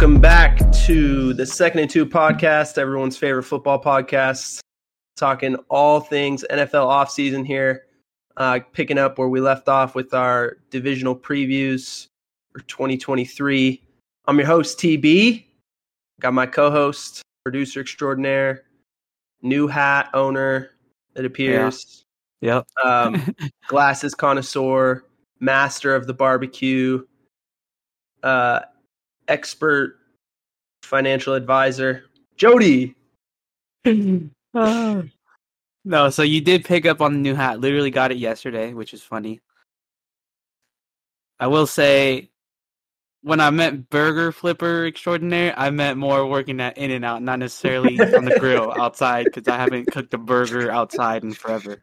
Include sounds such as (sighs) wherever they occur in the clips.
Welcome back to the Second and Two podcast, everyone's favorite football podcast. Talking all things NFL offseason here. Uh, picking up where we left off with our divisional previews for 2023. I'm your host, TB. Got my co host, producer extraordinaire, new hat owner, it appears. Yep. Um, (laughs) glasses connoisseur, master of the barbecue, uh, expert financial advisor, Jodye. (laughs) Ah. no, so you did pick up on the new hat. Literally got it yesterday, which is funny. I will say, when I meant burger flipper extraordinaire, I meant more working at In and Out, not necessarily on the grill (laughs) outside, because I haven't cooked a burger outside in forever.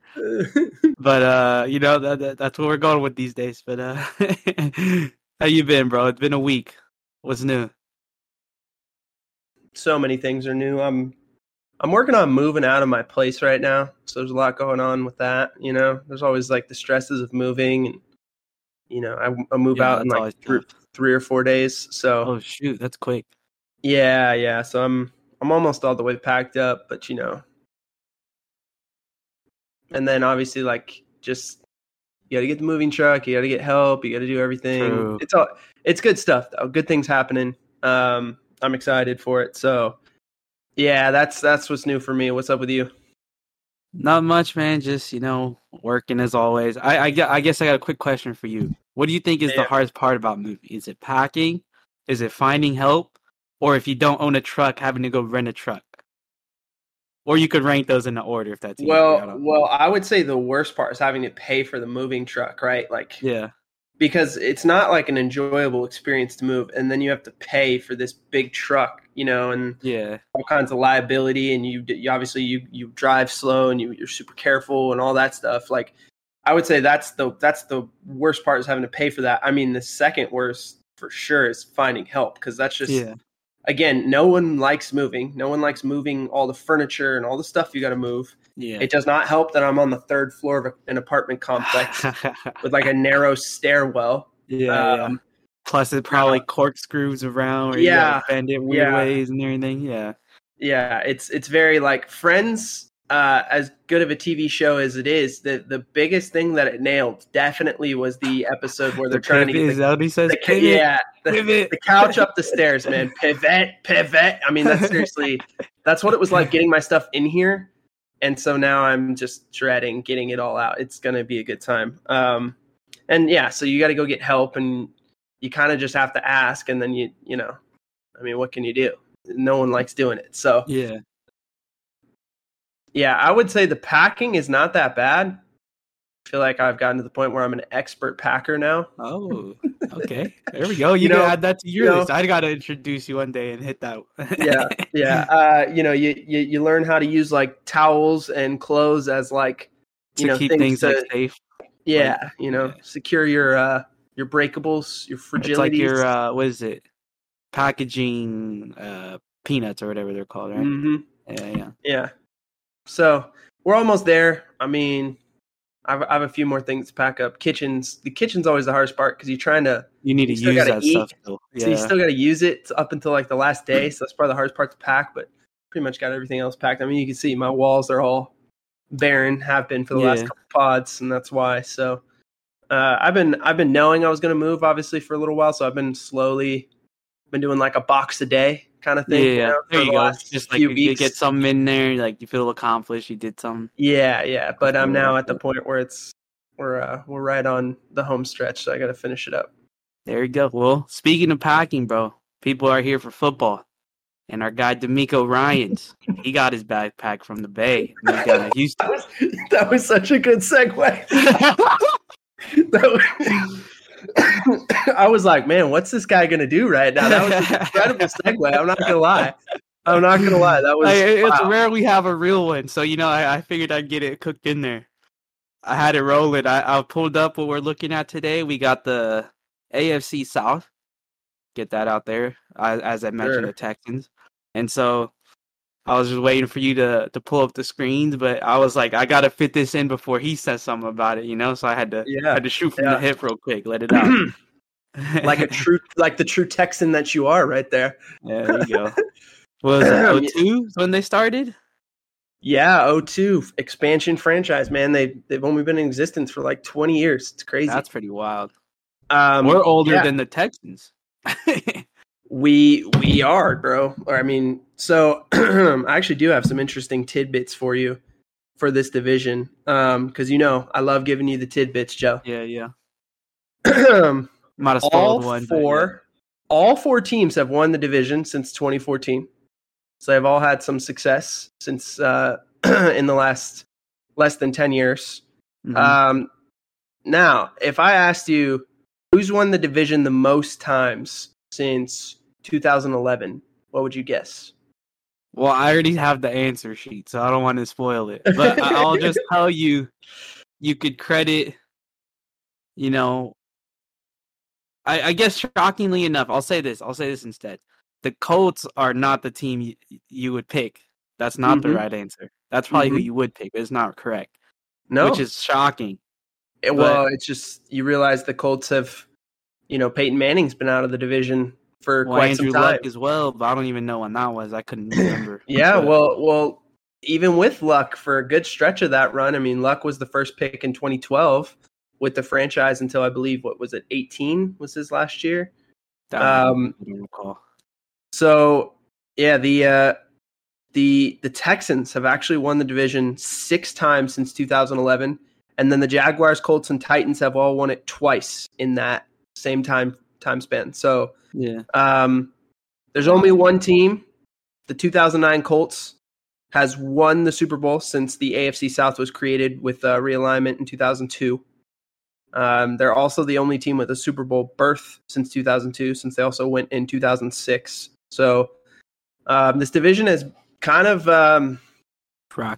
But uh, you know that, that that's what we're going with these days. But uh, (laughs) how you been, bro? It's been a week. What's new? So many things are new. I'm I'm working on moving out of my place right now, so there's a lot going on with that. You know, there's always like the stresses of moving, and you know, I, I move Yeah, out in like three, three or four days. So Oh shoot, that's quick. yeah, yeah. So I'm I'm almost all the way packed up, but you know, and then obviously like just you got to get the moving truck, you got to get help, you got to do everything. True. It's all it's good stuff though. Good things happening. Um, I'm excited for it. So yeah, that's that's what's new for me. What's up with you? Not much, man. Just you know, working as always. I I, I guess I got a quick question for you. What do you think is Yeah. the hardest part about moving? Is it packing? Is it finding help? Or if you don't own a truck, having to go rent a truck? Or you could rank those in the order if that's easier. I Well, don't- well, I would say the worst part is having to pay for the moving truck, right? Like yeah, because it's not like an enjoyable experience to move and then you have to pay for this big truck, you know, and yeah, all kinds of liability and you, you obviously you you drive slow and you, you're super careful and all that stuff. Like i would say that's the that's the worst part is having to pay for that. I mean the second worst for sure is finding help because that's just yeah, again no one likes moving no one likes moving all the furniture and all the stuff you got to move yeah. it does not help that i'm on the third floor of a, an apartment complex (laughs) with like a narrow stairwell yeah, yeah. um, Plus, it probably corkscrews around, or Yeah, bend it weird yeah. ways and everything. Yeah, yeah it's it's very like friends uh as good of a tv show as it is the the biggest thing that it nailed definitely was the episode where they're the trying to get the, that what he says? the, Pivot, yeah the, pivot. the couch up the stairs man. Pivot pivot. I mean that's seriously that's what it was like getting my stuff in here. And so now i'm just dreading getting it all out. It's gonna be a good time. Um and yeah so you got to go get help and you kind of just have to ask and then you you know i mean what can you do? No one likes doing it. So Yeah, yeah, I would say the packing is not that bad. I feel like I've gotten to the point where I'm an expert packer now. Oh, (laughs) okay. There we go. You, You can know- add that to your you know- list. I got to introduce you one day and hit that. Yeah, yeah. (laughs) Uh, you know, you, you you learn how to use like towels and clothes as like to know keep things, things to, like safe. yeah, you know, yeah. secure your uh your breakables, your fragilities. It's like your uh, what is it? Packaging uh, peanuts or whatever they're called, right? Mhm, Yeah, yeah. Yeah. So we're almost there. I mean, I've, I have a few more things to pack up. Kitchens. The kitchen's always the hardest part because you're trying to You need to You still use that stuff. eat, Still. So you still got to use it up until like the last day. So that's probably the hardest part to pack, but pretty much got everything else packed. I mean, you can see my walls are all barren, have been for the last couple pods, and that's why. So uh, I've been I've been knowing I was going to move obviously for a little while, so I've been slowly been doing like a box a day kind of thing. yeah. you know, there you go. Just like you, you weeks. get something in there, like you feel accomplished. You did something. Yeah, yeah, but I'm now at the point where it's we're uh, we're right on the home stretch, so I got to finish it up. There you go. Well, speaking of packing, bro, people are here for football. And our guy DeMeco Ryans, he got his backpack from the Bay. And he's down to Houston. That was that was such a good segue. (laughs) (laughs) That was- (coughs) I was like, man, what's this guy gonna do right now? That was an (laughs) incredible segue. I'm not gonna lie. I'm not gonna lie. That was it- it's wow. rare we have a real one, so you know I, I figured I'd get it cooked in there. I had it rolling. I, I pulled up what we're looking at today. We got the AFC South. Get that out there, as, as I mentioned, Sure. the Texans. And so I was just waiting for you to to pull up the screens, but I was like, I gotta fit this in before he says something about it, you know. So I had to Yeah. had to shoot from Yeah. the hip real quick, let it out. (clears throat) like a true, like the true Texan that you are, right there. (laughs) Yeah, there you go. Was that? (clears throat) 02 when they started? Yeah, 02 expansion franchise, man. They they've only been in existence for like 20 years. It's crazy. That's pretty wild. Um, We're older yeah. than the Texans. (laughs) We we are, bro. Or I mean, so (clears throat) I actually do have some interesting tidbits for you for this division. Um, because you know I love giving you the tidbits, Joe. yeah, yeah. all (clears throat) Might have spoiled one. four, all four teams have won the division since 2014. So they've all had some success since uh, (clears throat) in the last less than 10 years. yeah. Mhm. Um, now, if I asked you who's won the division the most times since 2011, what would you guess? Well, I already have the answer sheet, so I don't want to spoil it. But I'll (laughs) just tell you, you could credit, you know, I, I guess shockingly enough, I'll say this. I'll say this instead. The Colts are not the team you, you would pick. That's not the Mhm. right answer. That's probably who Mhm. you would pick, but it's not correct, No, which is shocking. It- well, it's just you realize the Colts have, you know, Peyton Manning's been out of the division for Well, quite Andrew some time. Luck as well, but I don't even know when that was. I couldn't (clears throat) remember. Yeah, But- well, well, even with Luck for a good stretch of that run, I mean, Luck was the first pick in 2012 with the franchise until I believe what was it, 18 was his last year. um, don't recall. So yeah, the uh, the the Texans have actually won the division six times since 2011, and then the Jaguars, Colts, and Titans have all won it twice in that same time time span. So Yeah. um, there's only one team, the 2009 Colts, has won the Super Bowl since the AFC South was created with uh, realignment in 2002. Um, they're also the only team with a Super Bowl berth since 2002, since they also went in 2006. So um, this division has kind of um,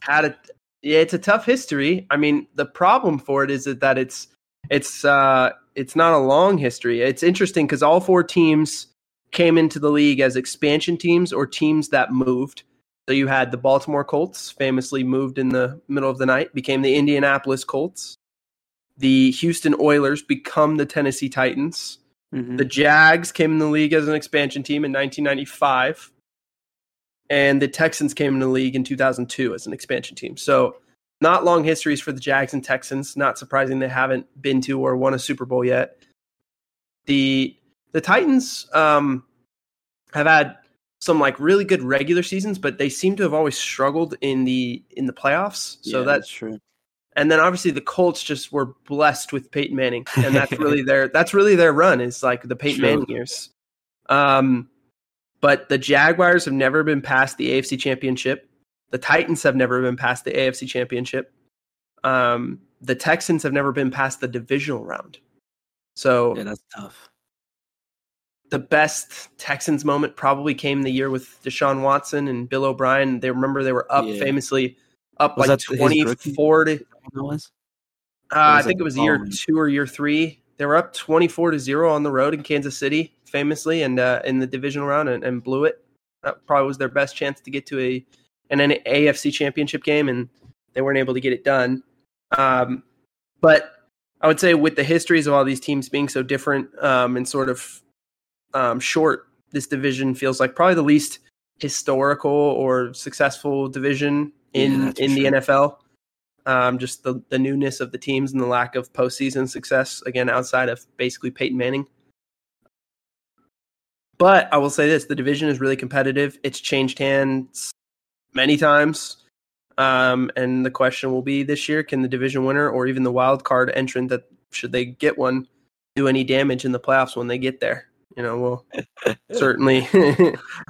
had a yeah, it's a tough history. I mean, the problem for it is that, that it's it's uh, it's not a long history. It's interesting because all four teams came into the league as expansion teams or teams that moved. So you had the Baltimore Colts, famously moved in the middle of the night, became the Indianapolis Colts. The Houston Oilers become the Tennessee Titans. Mhm. The Jags came in the league as an expansion team in 1995. And the Texans came in the league in 2002 as an expansion team. So, not long histories for the Jags and Texans. Not surprising they haven't been to or won a Super Bowl yet. The the Titans um, have had some like really good regular seasons, but they seem to have always struggled in the in the playoffs. So Yeah, that's true. and then obviously the Colts just were blessed with Peyton Manning, and that's (laughs) really their that's really their run is like the Peyton True. Manning years. Um, but the Jaguars have never been past the AFC Championship. The Titans have never been past the AFC Championship. Um, the Texans have never been past the divisional round. So Yeah, that's tough. the best Texans moment probably came the year with Deshaun Watson and Bill O'Brien. They remember they were up Yeah. famously up Was like twenty four to was? Uh, I was it think it was year two or year three. They were up twenty four to zero on the road in Kansas City, famously, and uh, in the divisional round, and, and blew it. That probably was their best chance to get to a an, an AFC championship game, and they weren't able to get it done. Um, but I would say with the histories of all these teams being so different um, and sort of um, short, this division feels like probably the least historical or successful division Yeah, in that's in the sure. NFL. Um, just the, the newness of the teams and the lack of postseason success again outside of basically Peyton Manning. But I will say this: the division is really competitive. It's changed hands many times, um, and the question will be this year: Can the division winner or even the wild card entrant that should they get one do any damage in the playoffs when they get there? You know, we'll (laughs) certainly. (laughs) I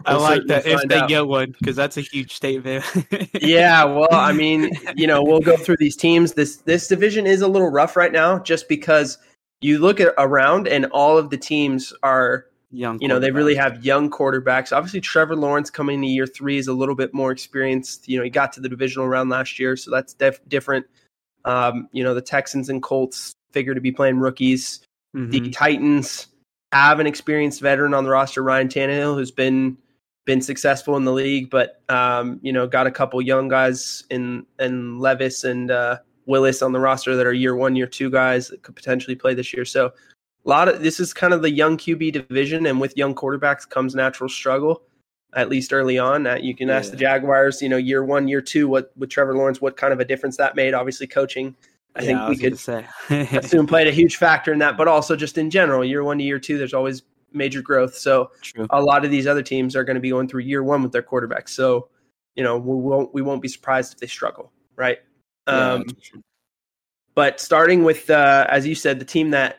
we'll like certainly that if they out. get one because that's a huge statement. (laughs) yeah, well, I mean, you know, we'll go through these teams. This this division is a little rough right now, just because you look at around and all of the teams are, young. you know, they really have young quarterbacks. Obviously, Trevor Lawrence coming into year three is a little bit more experienced. You know, he got to the divisional round last year, so that's def- different. Um, you know, the Texans and Colts figure to be playing rookies. The Mhm. Titans have an experienced veteran on the roster, Ryan Tannehill, who's been been successful in the league, but um, you know, got a couple young guys in in Levis and uh, Willis on the roster that are year one, year two guys that could potentially play this year. So a lot of this is kind of the young QB division, and with young quarterbacks comes natural struggle. At least early on, uh, you can ask Yeah. the Jaguars. You know, year one, year two, what with Trevor Lawrence, what kind of a difference that made? Obviously, coaching. I Yeah, think we could say. (laughs) assume (laughs) played a huge factor in that, but also just in general, year one to year two, there's always major growth. So True. a lot of these other teams are going to be going through year one with their quarterbacks. So, you know, we won't we won't be surprised if they struggle, right? Yeah, Um, but starting with, uh, as you said, the team that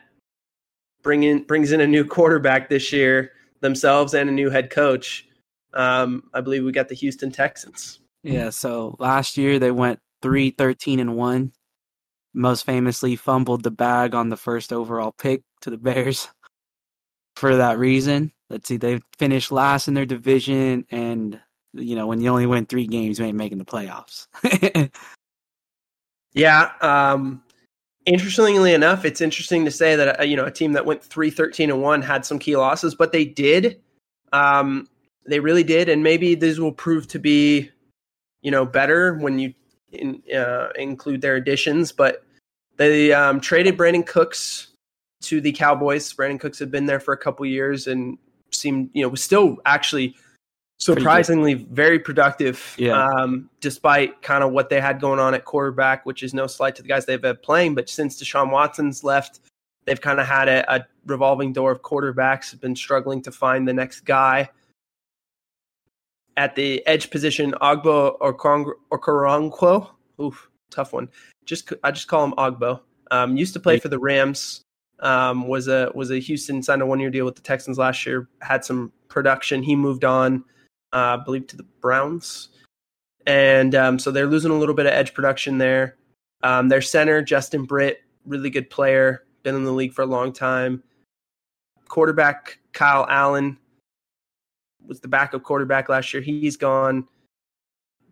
bring in brings in a new quarterback this year themselves and a new head coach. Um, I believe we got the Houston Texans. Yeah, so last year they went 3 13 and 1. Most famously fumbled the bag on the first overall pick to the Bears. (laughs) For that reason, let's see, they finished last in their division and you know, when you only win 3 games, you ain't making the playoffs. (laughs) Yeah. Um, interestingly enough, it's interesting to say that uh, you know a team that went 3-13 and one had some key losses, but they did. Um, they really did, and maybe these will prove to be, you know, better when you in, uh, include their additions. But they um, traded Brandin Cooks to the Cowboys. Brandin Cooks had been there for a couple years and seemed, you know, was still actually. Surprisingly very productive. Yeah. Um, despite kind of what they had going on at quarterback, which is no slight to the guys they've been playing. But since Deshaun Watson's left, they've kind of had a, a revolving door of quarterbacks. Been struggling to find the next guy. At the edge position, Ogbo or Okoronkwo. Oof, tough one. Just I just call him Ogbo. Um, used to play for the Rams. Um, was a was a Houston signed a one year deal with the Texans last year. Had some production. He moved on, uh, I believe, to the Browns, and um, so they're losing a little bit of edge production there. Um, their center Justin Britt, really good player, been in the league for a long time. Quarterback Kyle Allen was the backup quarterback last year. He's gone.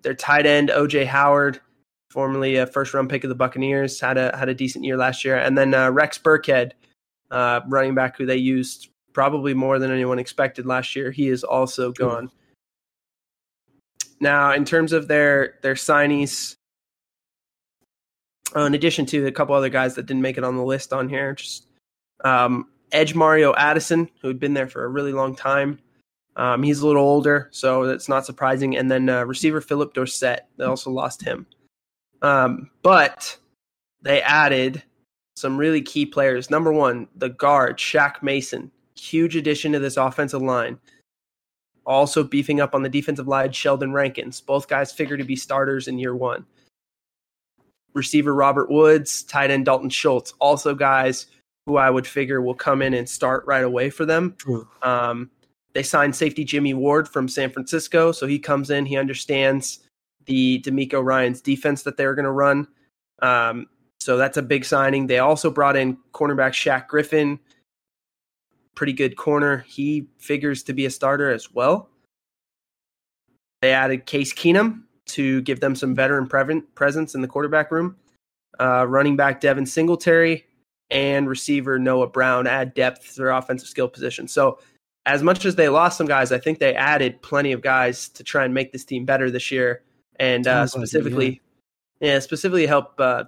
Their tight end OJ Howard, formerly a first round pick of the Buccaneers, had a had a decent year last year, and then uh, Rex Burkhead, uh, running back who they used probably more than anyone expected last year. He is also gone. Now, in terms of their their signees, uh, in addition to a couple other guys that didn't make it on the list on here, just um, Edge Mario Addison, who had been there for a really long time. Um, he's a little older, so that's not surprising. And then uh, receiver Phillip Dorsett, they also lost him. Um, but they added some really key players. Number one, the guard, Shaq Mason. Huge addition to this offensive line. Also beefing up on the defensive line, Sheldon Rankins. Both guys figure to be starters in year one. Receiver Robert Woods, tight end Dalton Schultz. Also guys who I would figure will come in and start right away for them. Um, they signed safety Jimmy Ward from San Francisco, so he comes in. He understands the DeMeco Ryan's defense that they're going to run. Um, so that's a big signing. They also brought in cornerback Shaq Griffin, pretty good corner. He figures to be a starter as well. They added Case Keenum to give them some veteran preven- presence in the quarterback room. Uh, running back Devin Singletary and receiver Noah Brown add depth to their offensive skill position. So as much as they lost some guys, I think they added plenty of guys to try and make this team better this year, and uh, Sounds like it, specifically, yeah. specifically help uh,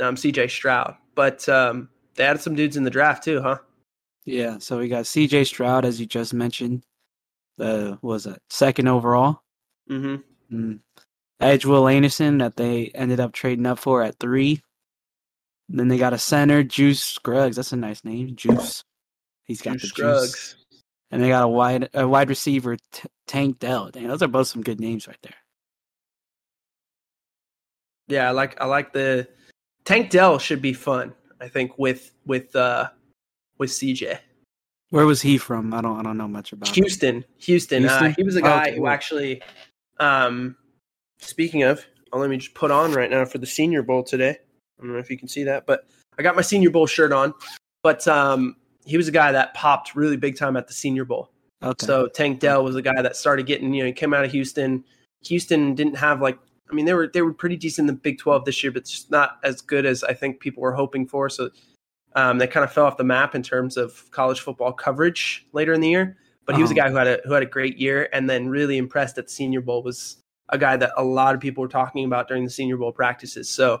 um, C.J. Stroud. But um, they added some dudes in the draft too, huh? Yeah, so we got CJ Stroud, as you just mentioned. The what was that second overall? Mm-hmm. Mm. Edge Will Anderson that they ended up trading up for at three. then they got a center, Juice Scruggs. That's a nice name, Juice. He's got the juice. And they got a wide a wide receiver, T- Tank Dell. Dang, those are both some good names right there. Yeah, I like I like the Tank Dell should be fun. I think with with uh with CJ. Where was he from? I don't I don't know much about him. Houston, Houston. Uh, he was a Oh, guy okay. who actually, um, speaking of, oh, let me just put on right now for the Senior Bowl today. I don't know if you can see that, but I got my Senior Bowl shirt on. But um, he was a guy that popped really big time at the Senior Bowl. Okay. So Tank Dell was a guy that started getting, you know, he came out of Houston. Houston didn't have like, I mean, they were they were pretty decent in the Big Twelve this year, but just not as good as I think people were hoping for. So um, they kind of fell off the map in terms of college football coverage later in the year. But he was a Uh-huh. guy who had a who had a great year, and then really impressed at the Senior Bowl. Was a guy that a lot of people were talking about during the Senior Bowl practices. So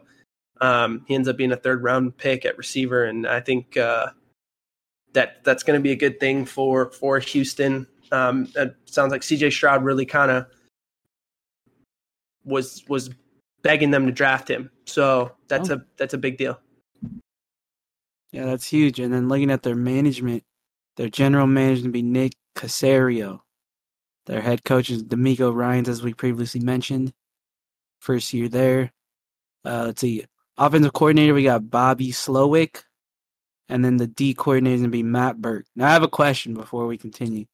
um, he ends up being a third round pick at receiver, and I think uh, that that's going to be a good thing for for Houston. Um, it sounds like CJ Stroud really kind of was was begging them to draft him. So that's Oh. a that's a big deal. Yeah, that's huge. And then looking at their management, their general manager would be Nick Caserio. Their head coach is DeMeco Ryans, as we previously mentioned. First year there. Uh, let's see. Offensive coordinator, we got Bobby Slowik. And then the D coordinator is going to be Matt Burke. Now, I have a question before we continue.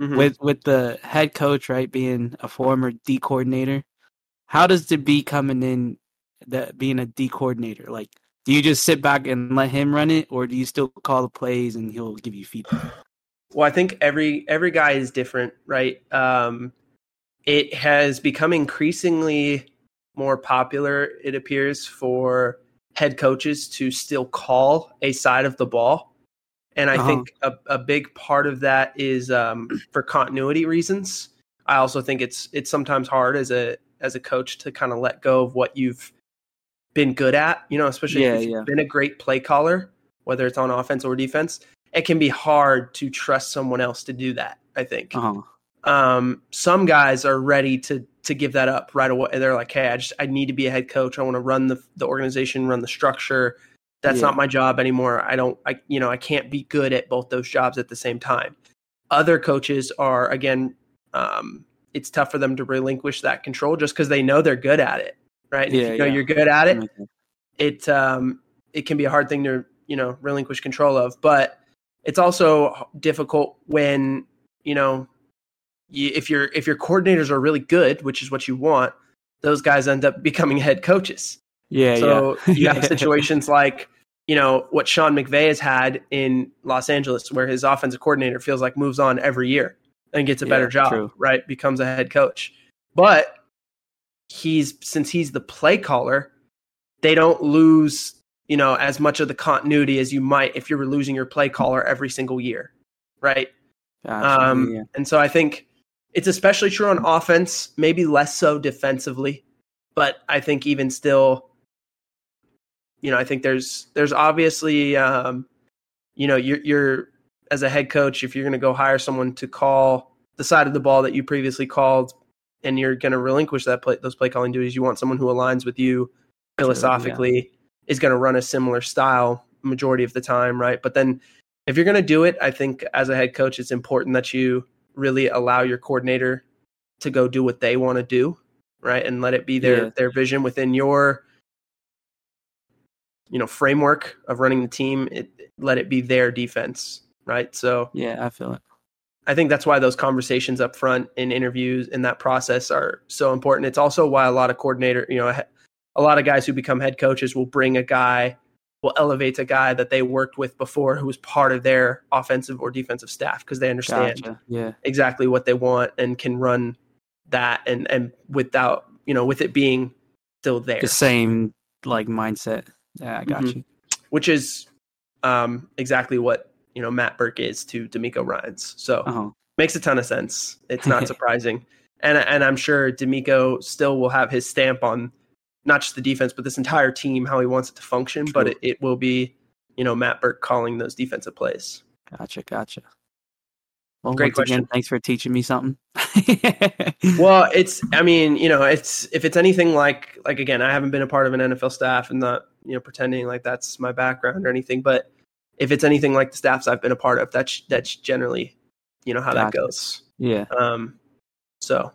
Mhm. With with the head coach, right, being a former D coordinator, how does the B coming in that being a D coordinator? Like, do you just sit back and let him run it, or do you still call the plays and he'll give you feedback? Well, I think every every guy is different, right? Um, it has become increasingly more popular. It appears for head coaches to still call a side of the ball, and I Uh-huh. think a, a big part of that is um, (clears throat) for continuity reasons. I also think it's it's sometimes hard as a as a coach to kind of let go of what you've been good at, you know, especially Yeah, if you've yeah. been a great play caller, whether it's on offense or defense it can be hard to trust someone else to do that. I think Uh-huh. um, some guys are ready to to give that up right away. They're like, "Hey, I just I need to be a head coach. I want to run the the organization, run the structure. That's Yeah. not my job anymore. I don't. I you know I can't be good at both those jobs at the same time." Other coaches are again. Um, it's tough for them to relinquish that control just because they know they're good at it, right? And if you know yeah. you're good at it, it um it can be a hard thing to you know relinquish control of but it's also difficult when you know you, if your if your coordinators are really good which is what you want those guys end up (laughs) becoming head coaches Yeah, so yeah. you have (laughs) situations like you know what Sean McVay has had in Los Angeles where his offensive coordinator feels like moves on every year and gets a better job true. right becomes a head coach but he's since he's the play caller they don't lose you know as much of the continuity as you might if you were losing your play caller every single year right Gotcha, um, yeah. and so i think it's especially true on offense maybe less so defensively but i think even still you know i think there's there's obviously um, you know you're, you're as a head coach if you're going to go hire someone to call the side of the ball that you previously called and you're going to relinquish that play those play calling duties you want someone who aligns with you True, yeah. philosophically is going to run a similar style majority of the time right but then if you're going to do it i think as a head coach it's important that you really allow your coordinator to go do what they want to do right and let it be their Yeah. their vision within your you know framework of running the team it, let it be their defense right so Yeah, I feel it. I think that's why those conversations up front in interviews in that process are so important. It's also why a lot of coordinator, you know, a- lot of guys who become head coaches will bring a guy, will elevate a guy that they worked with before who was part of their offensive or defensive staff because they understand Gotcha. Yeah. exactly what they want and can run that and and without, you know, with it being still there. The same like mindset. Yeah, I got Mhm. you. Which is um exactly what, you know, Matt Burke is to DeMeco Ryans. So Uh-huh. makes a ton of sense. It's not (laughs) surprising, and and I'm sure DeMeco still will have his stamp on not just the defense, but this entire team, how he wants it to function. But it, it will be, you know, Matt Burke calling those defensive plays. Gotcha, gotcha. Well, Great once again, question. thanks for teaching me something. (laughs) Well, it's I mean, you know, it's if it's anything like like again, I haven't been a part of an NFL staff and not you know pretending like that's my background or anything, but if it's anything like the staffs I've been a part of, that's that's generally you know how that goes. yeah. Um, so,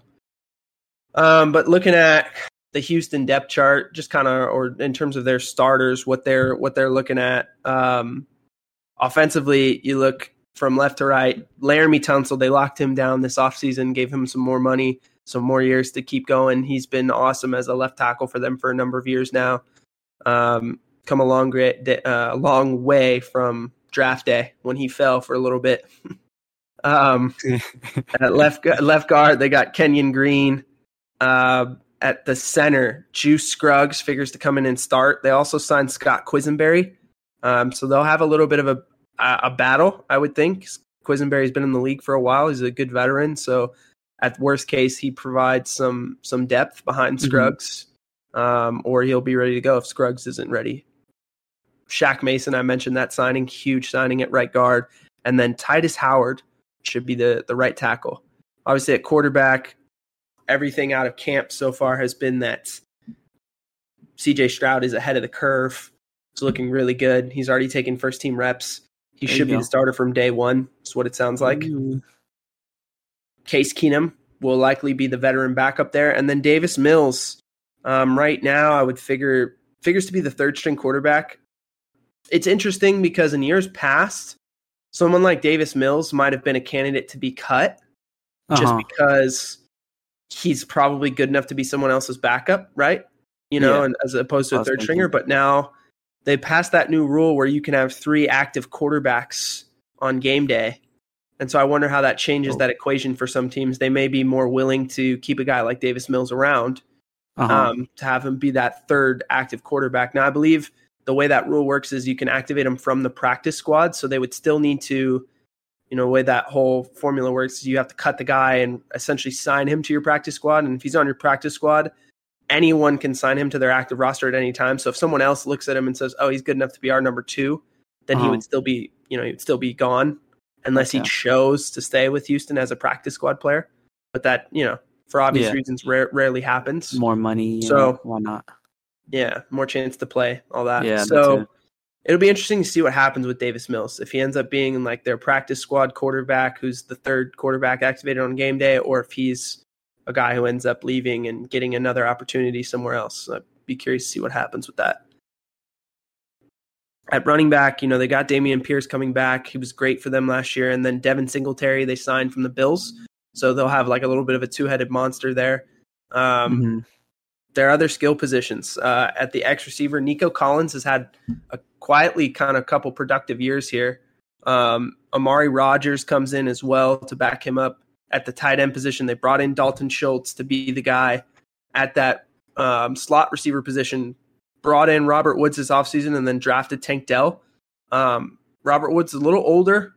um, but looking at the Houston depth chart, just kind of, or in terms of their starters, what they're what they're looking at. Um, offensively, you look from left to right. Laremy Tunsil, they locked him down this offseason, gave him some more money, some more years to keep going. He's been awesome as a left tackle for them for a number of years now. Um, come a long, great, uh, a long way from draft day when he fell for a little bit. (laughs) um, (laughs) at left left guard, they got Kenyon Green. Uh, at the center, Juice Scruggs figures to come in and start. They also signed Scott Quessenberry, um, so they'll have a little bit of a a battle, I would think. Quessenberry's been in the league for a while. He's a good veteran, so at worst case, he provides some some depth behind Mhm. Scruggs, um, or he'll be ready to go if Scruggs isn't ready. Shaq Mason, I mentioned that signing, huge signing at right guard. and then Tytus Howard should be the the right tackle. Obviously, at quarterback, everything out of camp so far has been that CJ Stroud is ahead of the curve. It's looking really good. He's already taken first team reps. He There should be go. the starter from day one. Is what it sounds like. Ooh. Case Keenum will likely be the veteran backup there, and then Davis Mills. Um, right now, I would figure figures to be the third string quarterback. It's interesting because in years past, someone like Davis Mills might have been a candidate to be cut just Uh-huh. because he's probably good enough to be someone else's backup, right? You know, Yeah. and as opposed to a third stringer. But now they passed that new rule where you can have three active quarterbacks on game day. And so I wonder how that changes Oh. that equation for some teams. They may be more willing to keep a guy like Davis Mills around Uh-huh. um, to have him be that third active quarterback. Now, I believe the way that rule works is you can activate them from the practice squad, so they would still need to, you know, the way that whole formula works is you have to cut the guy and essentially sign him to your practice squad. And if he's on your practice squad, anyone can sign him to their active roster at any time. So if someone else looks at him and says, "Oh, he's good enough to be our number two, then he Uh-huh. would still be, you know, he would still be gone unless he Okay. chose to stay with Houston as a practice squad player. But that, you know, for obvious Yeah. reasons, rare, rarely happens. More money. So- know, why not? Yeah, more chance to play, all that. Yeah, so it'll be interesting to see what happens with Davis Mills. If he ends up being like their practice squad quarterback, who's the third quarterback activated on game day, or if he's a guy who ends up leaving and getting another opportunity somewhere else. I'd be curious to see what happens with that. At running back, you know, they got Dameon Pierce coming back. He was great for them last year. And then Devin Singletary, they signed from the Bills. So they'll have like a little bit of a two headed monster there. Um, Mhm. There are other skill positions uh, at the X receiver. Nico Collins has had a quietly kind of couple productive years here. Um, Amari Rodgers comes in as well to back him up at the tight end position. They brought in Dalton Schultz to be the guy at that um, slot receiver position. Brought in Robert Woods this offseason and then drafted Tank Dell. Um, Robert Woods is a little older,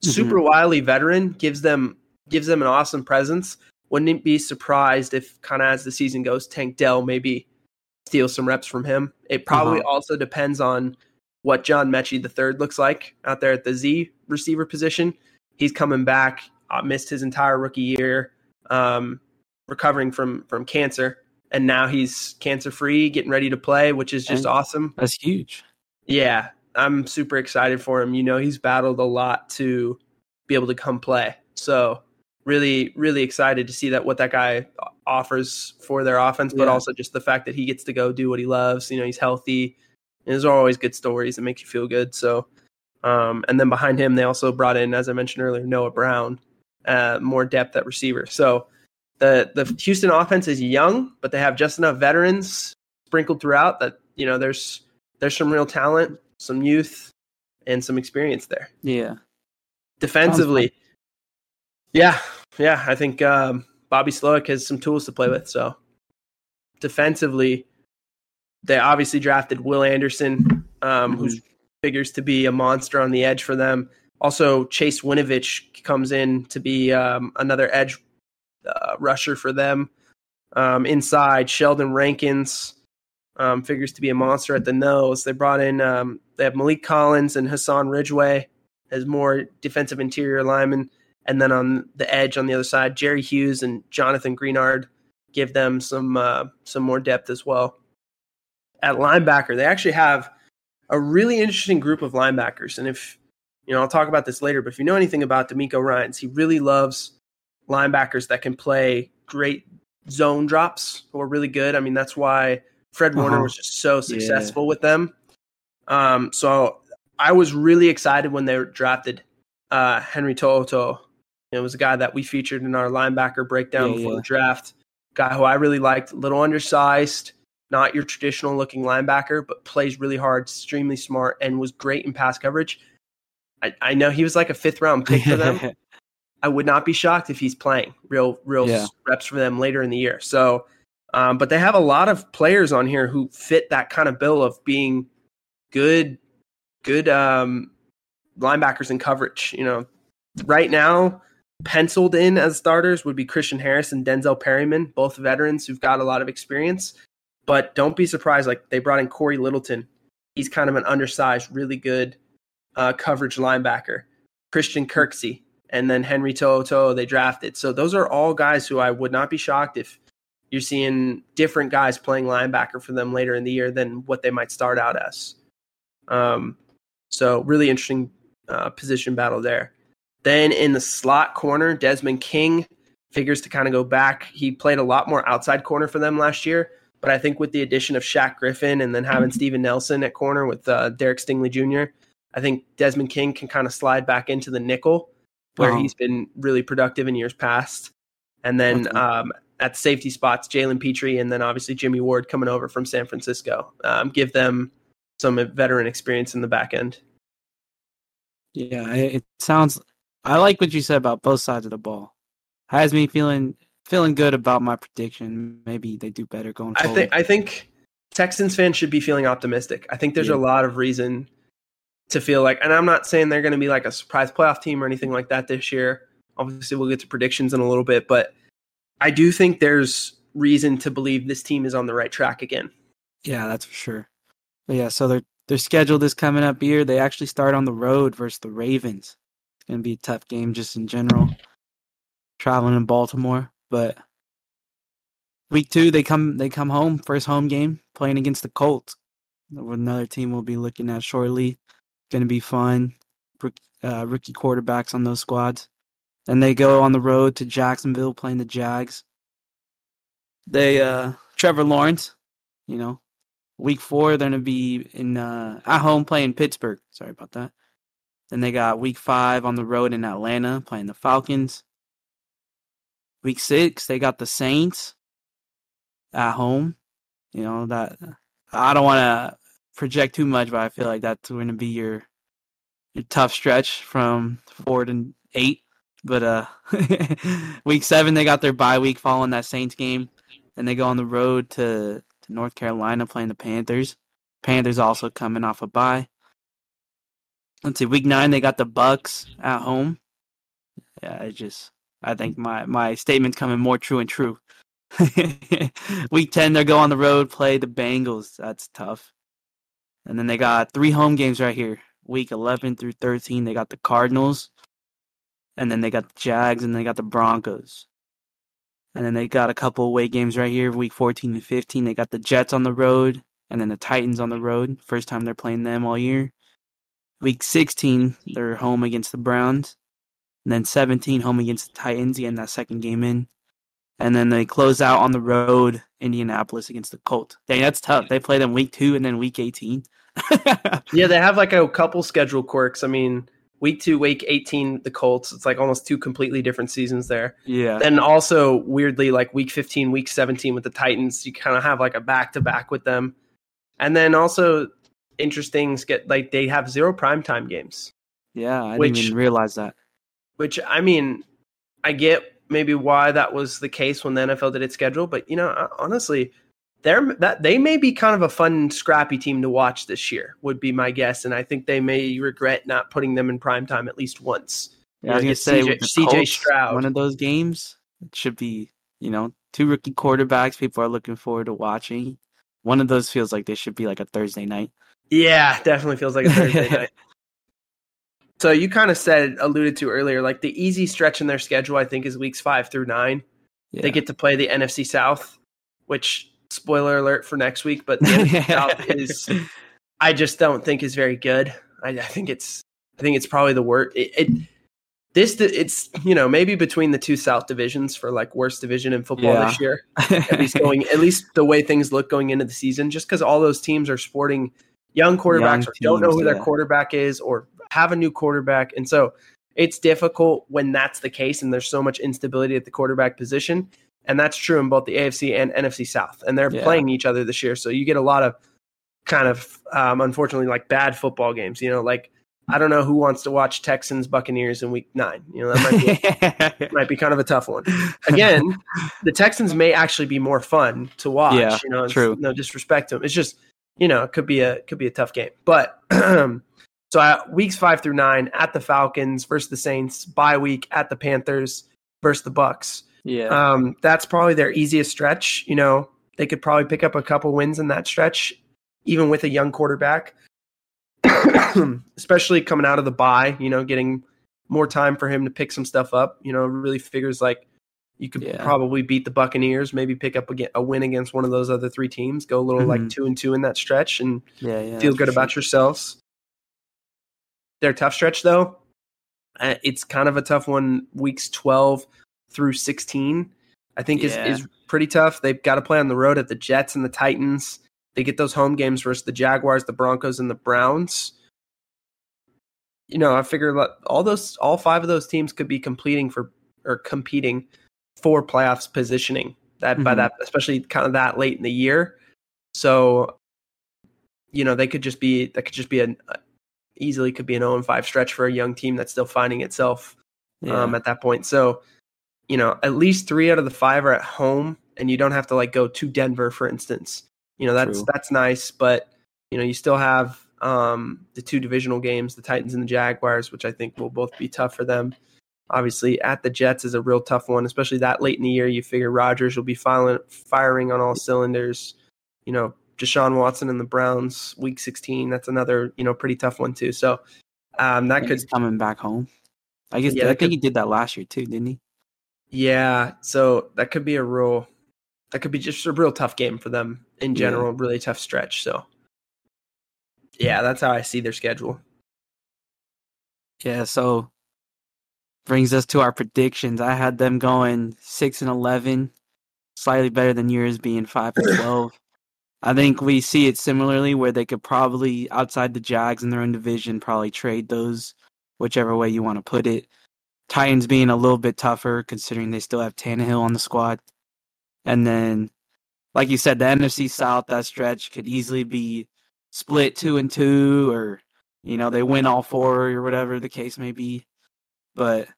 super wily veteran, gives them gives them an awesome presence wouldn't be surprised if kind of as the season goes, Tank Dell maybe steals some reps from him. It probably Uh-huh. also depends on what John Metchie the third looks like out there at the Z receiver position. He's coming back, uh, missed his entire rookie year, um, recovering from from cancer, and now he's cancer free, getting ready to play, which is just And- awesome. That's huge. Yeah, I'm super excited for him. You know, he's battled a lot to be able to come play. So really, really excited to see that what that guy offers for their offense, but Yeah. also just the fact that he gets to go do what he loves. You know, he's healthy. And those are always good stories that make you feel good. So, um, and then behind him, they also brought in, as I mentioned earlier, Noah Brown, uh, more depth at receiver. So the the Houston offense is young, but they have just enough veterans sprinkled throughout that you know there's there's some real talent, some youth, and some experience there. Yeah. Defensively, yeah, yeah, I think um, Bobby Slowik has some tools to play with. So defensively, they obviously drafted Will Anderson, um, who figures to be a monster on the edge for them. Also, Chase Winovich comes in to be um, another edge uh, rusher for them. Um, inside, Sheldon Rankins um, figures to be a monster at the nose. They brought in um, they have Maliek Collins and Hassan Ridgeway as more defensive interior linemen, and then on the edge on the other side, Jerry Hughes and Jonathan Greenard give them some uh, some more depth as well. At linebacker, they actually have a really interesting group of linebackers, and if you know, I'll talk about this later. But if you know anything about DeMeco Ryans, he really loves linebackers that can play great zone drops who are really good. I mean, that's why Fred Warner Uh-huh. was just so successful with them. Um, so I was really excited when they drafted uh, Henry To'oTo'o. It was a guy that we featured in our linebacker breakdown Yeah, before yeah. the draft. Guy who I really liked, a little undersized, not your traditional looking linebacker, but plays really hard, extremely smart, and was great in pass coverage. I, I know he was like a fifth round pick for them. (laughs) I would not be shocked if he's playing real real Yeah. reps for them later in the year. So, um, but they have a lot of players on here who fit that kind of bill of being good, good um, linebackers in coverage. You know, right now penciled in as starters would be Christian Harris and Denzel Perryman, both veterans who've got a lot of experience. But don't be surprised, like they brought in Cory Littleton. He's kind of an undersized, really good uh, coverage linebacker. Christian Kirksey, and then Henry To'oTo'o they drafted. So those are all guys who I would not be shocked if you're seeing different guys playing linebacker for them later in the year than what they might start out as. Um, so really interesting uh, position battle there. Then in the slot corner, Desmond King figures to kind of go back. He played a lot more outside corner for them last year, but I think with the addition of Shaq Griffin and then having mm-hmm. Steven Nelson at corner with uh, Derek Stingley Jr., I think Desmond King can kind of slide back into the nickel where he's been really productive in years past. And then um, at safety spots, Jalen Pitre and then obviously Jimmy Ward coming over from San Francisco. Um, give them some veteran experience in the back end. Yeah, it sounds. I like what you said about both sides of the ball. Has me feeling feeling good about my prediction. Maybe they do better going forward. I think I think Texans fans should be feeling optimistic. I think there's yeah. a lot of reason to feel like, and I'm not saying they're going to be like a surprise playoff team or anything like that this year. Obviously, we'll get to predictions in a little bit, but I do think there's reason to believe this team is on the right track again. Yeah, that's for sure. But yeah, so their their schedule this coming up year, they actually start on the road versus the Ravens. It's gonna be a tough game just in general. Traveling in Baltimore, but week two they come they come home first home game playing against the Colts. Another team we'll be looking at shortly. Going to be fun. Uh, rookie quarterbacks on those squads. Then they go on the road to Jacksonville playing the Jags. They uh Trevor Lawrence, you know, week four they're gonna be in uh at home playing Pittsburgh. Sorry about that. Then they got week five on the road in Atlanta playing the Falcons. Week six they got the Saints at home. You know that I don't want to project too much, but I feel like that's going to be your your tough stretch from four to eight. But uh, (laughs) week seven they got their bye week following that Saints game, and they go on the road to to North Carolina playing the Panthers. Panthers also coming off a bye. Let's see, week nine they got the Bucs at home. Yeah, I just I think my my statement's coming more true and true. (laughs) week ten they go on the road play the Bengals. That's tough. And then they got three home games right here. Week eleven through thirteen they got the Cardinals, and then they got the Jags, and they got the Broncos. And then they got a couple away games right here, week 14 and 15. They got the Jets on the road, and then the Titans on the road. First time they're playing them all year. Week 16, they're home against the Browns. And then 17, home against the Titans, getting that second game in. And then they close out on the road, Indianapolis against the Colts. Dang, that's tough. They play them week two and then week 18. (laughs) yeah, they have like a couple schedule quirks. I mean, week two, week 18, the Colts. It's like almost two completely different seasons there. Yeah. And also, weirdly, like week 15, week 17 with the Titans, you kind of have like a back to back with them. And then also, interesting, get like they have zero primetime games. Yeah, I which, didn't even realize that. Which, I mean, I get maybe why that was the case when the NFL did its schedule, but, you know, uh, honestly, they're that they may be kind of a fun, scrappy team to watch this year. Would be my guess, and I think they may regret not putting them in prime time at least once. Yeah, I was gonna say CJ, CJ Stroud, one of those games. It should be you know two rookie quarterbacks. People are looking forward to watching. One of those feels like they should be like a Thursday night. Yeah, definitely feels like a Thursday (laughs) night. So you kind of said alluded to earlier, like the easy stretch in their schedule, I think, is weeks five through nine. Yeah. They get to play the NFC South, which spoiler alert for next week, but (laughs) the South is I just don't think is very good. I, I, think it's I think it's probably the worst. It, it, this it's you know maybe between the two South divisions for like worst division in football yeah. this year. (laughs) at least going at least the way things look going into the season, just because all those teams are sporting young quarterbacks young teams, don't know who yeah. their quarterback is or have a new quarterback, and so it's difficult when that's the case and there's so much instability at the quarterback position and that's true in both the AFC and NFC South. And they're yeah. playing each other this year, so you get a lot of kind of um, unfortunately like bad football games. You know, like I don't know who wants to watch Texans Buccaneers in Week Nine. You know, that might be, (laughs) (laughs) might be kind of a tough one. Again, the Texans may actually be more fun to watch. Yeah, you know, true. No disrespect to them. It's just you know it could be a could be a tough game, but. (clears throat) so uh, weeks five through nine at the Falcons versus the Saints, bye week at the Panthers versus the Bucs. Yeah. Um, that's probably their easiest stretch. You know, they could probably pick up a couple wins in that stretch, even with a young quarterback, (coughs) especially coming out of the bye, you know, getting more time for him to pick some stuff up. You know, really figures like you could Yeah. probably beat the Buccaneers, maybe pick up a, a win against one of those other three teams, go a little like Mhm. two and two in that stretch, and Yeah, yeah. feel good about sure. yourselves. Their tough stretch though, it's kind of a tough one. Weeks twelve through sixteen, I think is is pretty tough. They've got to play on the road at the Jets and the Titans. They get those home games versus the Jaguars, the Broncos, and the Browns. You know, I figure all those, all five of those teams could be completing for or competing for playoffs positioning. That by Mhm. that, especially kind of that late in the year. So, you know, they could just be that could just be an easily could be an 0 and 5 stretch for a young team that's still finding itself Yeah. um, at that point. So, you know, at least three out of the five are at home, and you don't have to like go to Denver, for instance. You know, that's True. that's nice, but you know, you still have um, the two divisional games, the Titans and the Jaguars, which I think will both be tough for them. Obviously, at the Jets is a real tough one, especially that late in the year. You figure Rodgers will be filing, firing on all cylinders. You know, Deshaun Watson and the Browns, Week 16. That's another you know pretty tough one too. So um, that could he's coming back home. I guess Yeah, I think could- he did that last year too, didn't he? Yeah, so that could be a real that could be just a real tough game for them in Yeah. general, really tough stretch. So yeah, that's how I see their schedule. Yeah, so brings us to our predictions. I had them going six and eleven, slightly better than yours being five and (laughs) twelve. I think we see it similarly where they could probably outside the Jags in their own division probably trade those whichever way you want to put it. Titans being a little bit tougher considering they still have Tannehill on the squad. And then like you said, the NFC South that stretch could easily be split two and two or you know, they win all four or whatever the case may be. But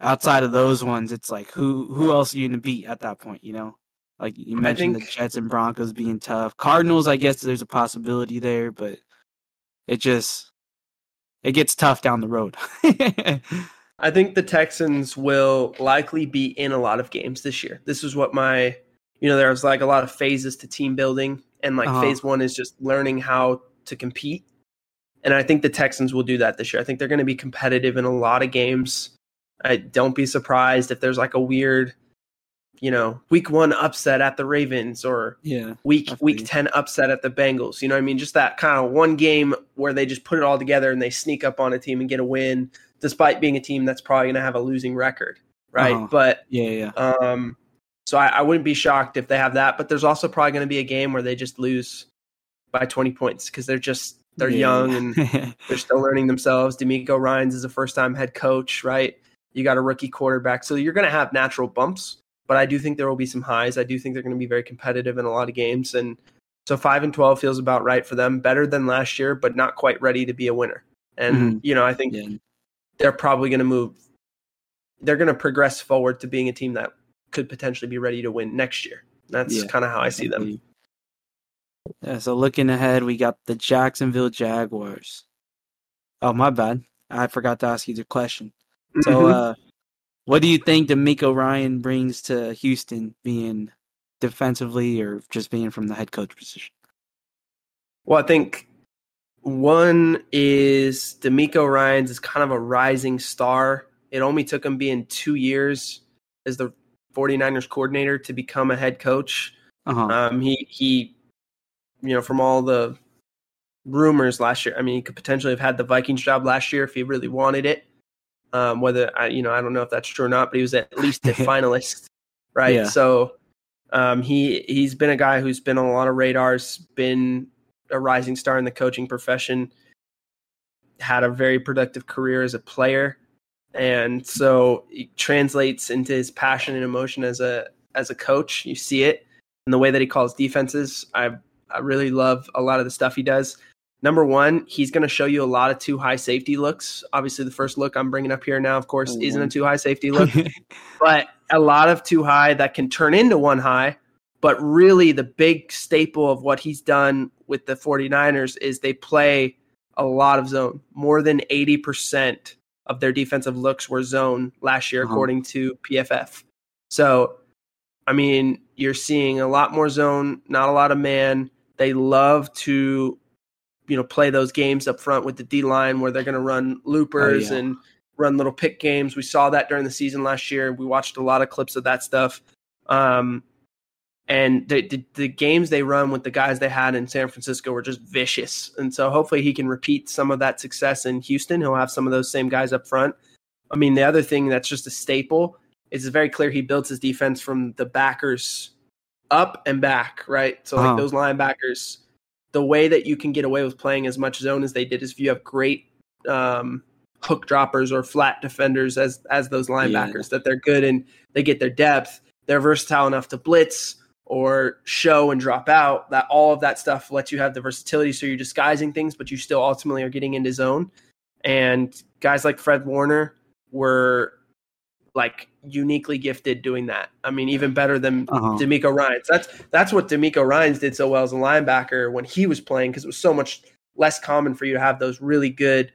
outside of those ones, it's like who who else are you gonna beat at that point, you know? Like you mentioned think- the Jets and Broncos being tough. Cardinals, I guess there's a possibility there, but it just it gets tough down the road. (laughs) I think the Texans will likely be in a lot of games this year. This is what my you know, there was like a lot of phases to team building and like Uh-huh. phase 1 is just learning how to compete. And I think the Texans will do that this year. I think they're going to be competitive in a lot of games. I don't be surprised if there's like a weird you know, week 1 upset at the Ravens or yeah. week I week 10 upset at the Bengals. You know what I mean? Just that kind of one game where they just put it all together and they sneak up on a team and get a win despite being a team that's probably going to have a losing record, right? Uh-huh. But Yeah, yeah. um so I, I wouldn't be shocked if they have that, but there's also probably going to be a game where they just lose by 20 points because they're just they're Yeah. young and (laughs) they're still learning themselves. DeMeco Ryans is a first time head coach, right? You got a rookie quarterback. So you're going to have natural bumps, but I do think there will be some highs. I do think they're going to be very competitive in a lot of games. And so 5 and 12 feels about right for them, better than last year, but not quite ready to be a winner. And, Mhm. you know, I think yeah. they're probably going to move, they're going to progress forward to being a team that could potentially be ready to win next year. That's Yeah. kind of how I see them. Yeah, so looking ahead, we got the Jacksonville Jaguars. Oh, my bad. I forgot to ask you the question. So, Mhm. uh, what do you think DeMeco Ryan brings to Houston, being defensively or just being from the head coach position? Well, I think one is DeMeco Ryans is kind of a rising star. It only took him being two years as the 49ers coordinator to become a head coach. Uh-huh. Um, he he, you know, from all the rumors last year, I mean, he could potentially have had the Vikings job last year if he really wanted it. Um, whether I, you know, I don't know if that's true or not, but he was at least a (laughs) finalist, right? Yeah. So, um, he he's been a guy who's been on a lot of radars, been a rising star in the coaching profession, had a very productive career as a player, and so it translates into his passion and emotion as a as a coach. You see it in the way that he calls defenses. I I really love a lot of the stuff he does. Number one, he's going to show you a lot of too high safety looks. Obviously, the first look I'm bringing up here now, of course, isn't a too high safety look, (laughs) but a lot of too high that can turn into one high. But really, the big staple of what he's done with the 49ers is they play a lot of zone. More than 80% of their defensive looks were zone last year, Uh-huh. according to PFF. So, I mean, you're seeing a lot more zone, not a lot of man. They love to, you know, play those games up front with the D line where they're going to run loopers yeah. and run little pick games. We saw that during the season last year. We watched a lot of clips of that stuff. Um, and the, the, the games they run with the guys they had in San Francisco were just vicious. And so hopefully he can repeat some of that success in Houston. He'll have some of those same guys up front. I mean, the other thing that's just a staple is it's very clear he builds his defense from the backers up and back, right? So like Uh-huh. those linebackers, the way that you can get away with playing as much zone as they did is if you have great um, hook droppers or flat defenders as as those linebackers that they're good and they get their depth. They're versatile enough to blitz or show and drop out. That all of that stuff lets you have the versatility. So you're disguising things, but you still ultimately are getting into zone. And guys like Fred Warner were like uniquely gifted doing that. I mean, even better than Uh-huh. DeMeco Ryans. That's that's what DeMeco Ryans did so well as a linebacker when he was playing because it was so much less common for you to have those really good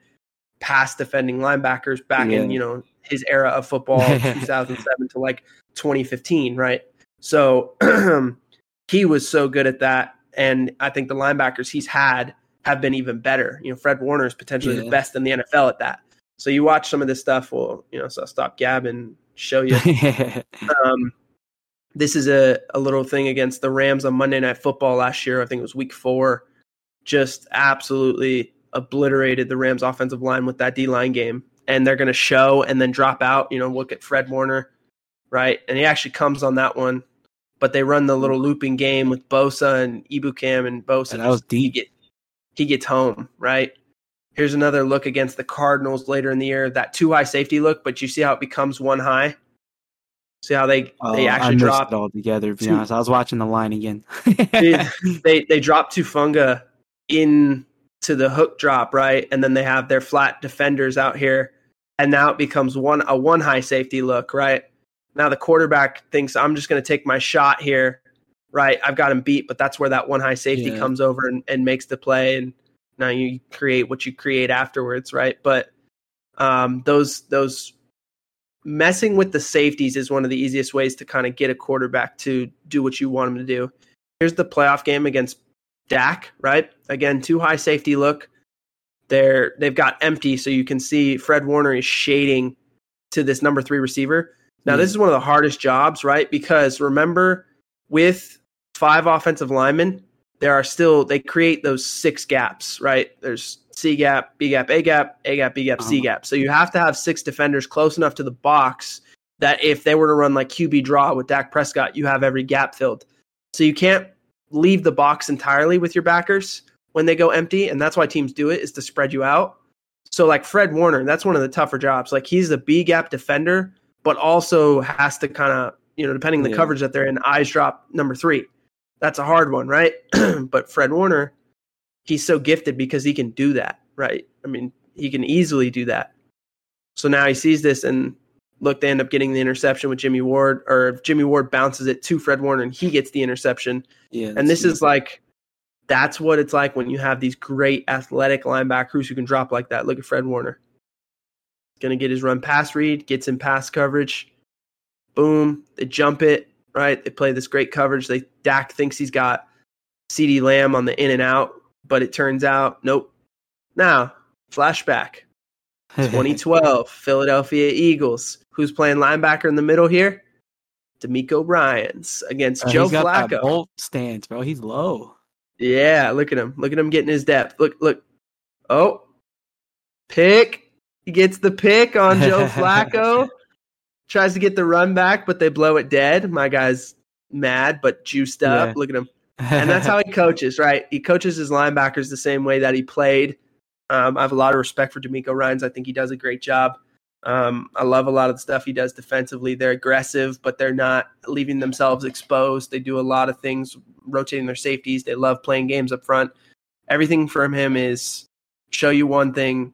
pass defending linebackers back in you know his era of football, (laughs) 2007 to like 2015, right? So (clears throat) he was so good at that, and I think the linebackers he's had have been even better. You know, Fred Warner is potentially the best in the NFL at that. So you watch some of this stuff. Well, you know, so I'll stop gabbing, show you (laughs) um, this is a, a little thing against the Rams on Monday Night Football last year. I think it was week four. Just absolutely obliterated the Rams offensive line with that D line game. And they're going to show and then drop out. You know, look at Fred Warner, right? And he actually comes on that one. But they run the little looping game with Bosa and Ebukam and Bosa. And that was just- he get- he gets home, right? Here's another look against the Cardinals later in the year. That two high safety look, but you see how it becomes one high. See how they Oh, they actually missed drop it all together. To be two- honest, I was watching the line again. Dude, (laughs) they they drop Tufunga in to the hook drop right, and then they have their flat defenders out here, and now it becomes one a one high safety look right. Now the quarterback thinks I'm just going to take my shot here, right? I've got him beat, but that's where that one high safety Yeah. comes over and, and makes the play, and now you create what you create afterwards, right? But um, those those messing with the safeties is one of the easiest ways to kind of get a quarterback to do what you want him to do. Here's the playoff game against Dak, right? Again, two high safety look. They're they've got empty, so you can see Fred Warner is shading to this number three receiver. Now, this is one of the hardest jobs, right? Because remember, with five offensive linemen, there are still they create those six gaps, right? There's C gap, B gap, A gap, A gap, B gap, C Uh-huh. gap. So you have to have six defenders close enough to the box that if they were to run like QB draw with Dak Prescott, you have every gap filled. So you can't leave the box entirely with your backers when they go empty, and that's why teams do it is to spread you out. So like Fred Warner, that's one of the tougher jobs. Like he's the B gap defender, but also has to kind of you know depending the Yeah. coverage that they're in, eyes drop number three. That's a hard one, right? (clears throat) but Fred Warner, he's so gifted because he can do that, right? I mean, he can easily do that. So now he sees this and look, they end up getting the interception with Jimmy Ward, or Jimmy Ward bounces it to Fred Warner and he gets the interception. yeah, And this is like, that's what it's like when you have these great athletic linebackers who can drop like that. Look at Fred Warner. He's Going to get his run pass read, gets in pass coverage. Boom. They jump it, right? They play this great coverage. They Dak thinks he's got CeeDee Lamb on the in and out, but it turns out, nope. Now, flashback (laughs) 2012, Philadelphia Eagles. Who's playing linebacker in the middle here? DeMeco Ryans against Uh, Joe he's got that Flacco. bolt stance, bro. He's low. Yeah, look at him. Look at him getting his depth. Look, look. Oh, pick. He gets the pick on Joe (laughs) Flacco. Tries to get the run back, but they blow it dead. My guy's mad, but juiced up. Yeah. Look at him. (laughs) And that's how he coaches, right? He coaches his linebackers the same way that he played. Um, I have a lot of respect for DeMeco Ryans. I think he does a great job. Um, I love a lot of the stuff he does defensively. They're aggressive, but they're not leaving themselves exposed. They do a lot of things, rotating their safeties. They love playing games up front. Everything from him is show you one thing,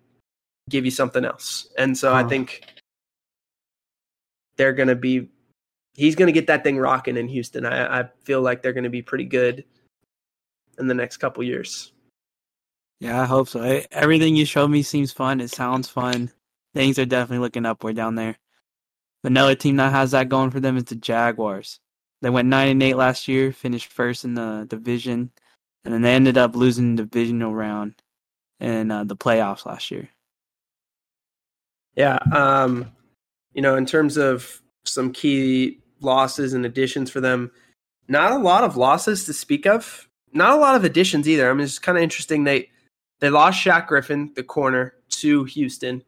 give you something else. And so I think they're going to be, he's going to get that thing rocking in Houston. I, I feel like they're going to be pretty good in the next couple years. Yeah, I hope so. I- Everything you showed me seems fun. It sounds fun. Things are definitely looking upward down there. Another team that has that going for them is the Jaguars. They went nine and eight last year, finished first in the division, and then they ended up losing the divisional round in uh, the playoffs last year. Yeah. Um, you know, in terms of some key losses and additions for them, not a lot of losses to speak of. Not a lot of additions either. I mean, it's kind of interesting. They they lost Shaq Griffin, the corner, to Houston.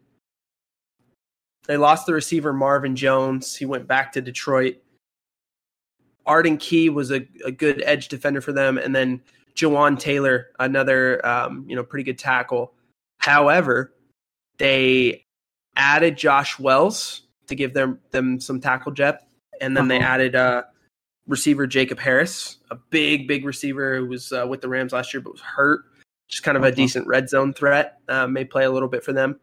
They lost the receiver Marvin Jones. He went back to Detroit. Arden Key was a, a good edge defender for them, and then Jawaan Taylor, another um, you know pretty good tackle. However, they added Josh Wells to give them them some tackle depth, and then uh-huh. they added uh, receiver Jacob Harris, a big big receiver who was uh, with the Rams last year but was hurt. Just kind of uh-huh. a decent red zone threat. Uh, may play a little bit for them.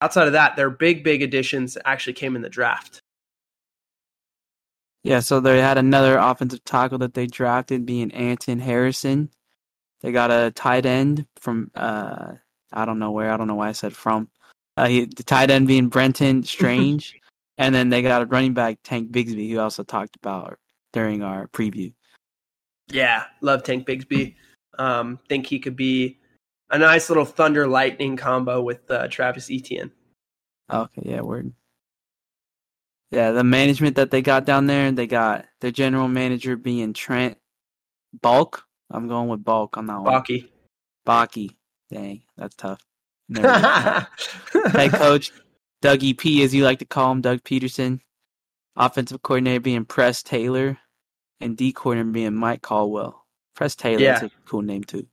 Outside of that, their big big additions actually came in the draft. Yeah, so they had another offensive tackle that they drafted, being Anton Harrison. They got a tight end from uh, I don't know where. I don't know why I said from. Uh, he, the tight end being Brenton (laughs) Strange, and then they got a running back Tank Bigsby, who also talked about during our preview. Yeah, love Tank Bigsby. Um, think he could be a nice little thunder lightning combo with uh, Travis Etienne. Okay, yeah, word. Yeah, the management that they got down there, they got their general manager being Trent Bulk. I'm going with Bulk on that one. Baalke. Baalke. Dang, that's tough. (laughs) Head coach Dougie P, as you like to call him, Doug Pederson. Offensive coordinator being Press Taylor, and D coordinator being Mike Caldwell. Press Taylor, yeah. that's a cool name too.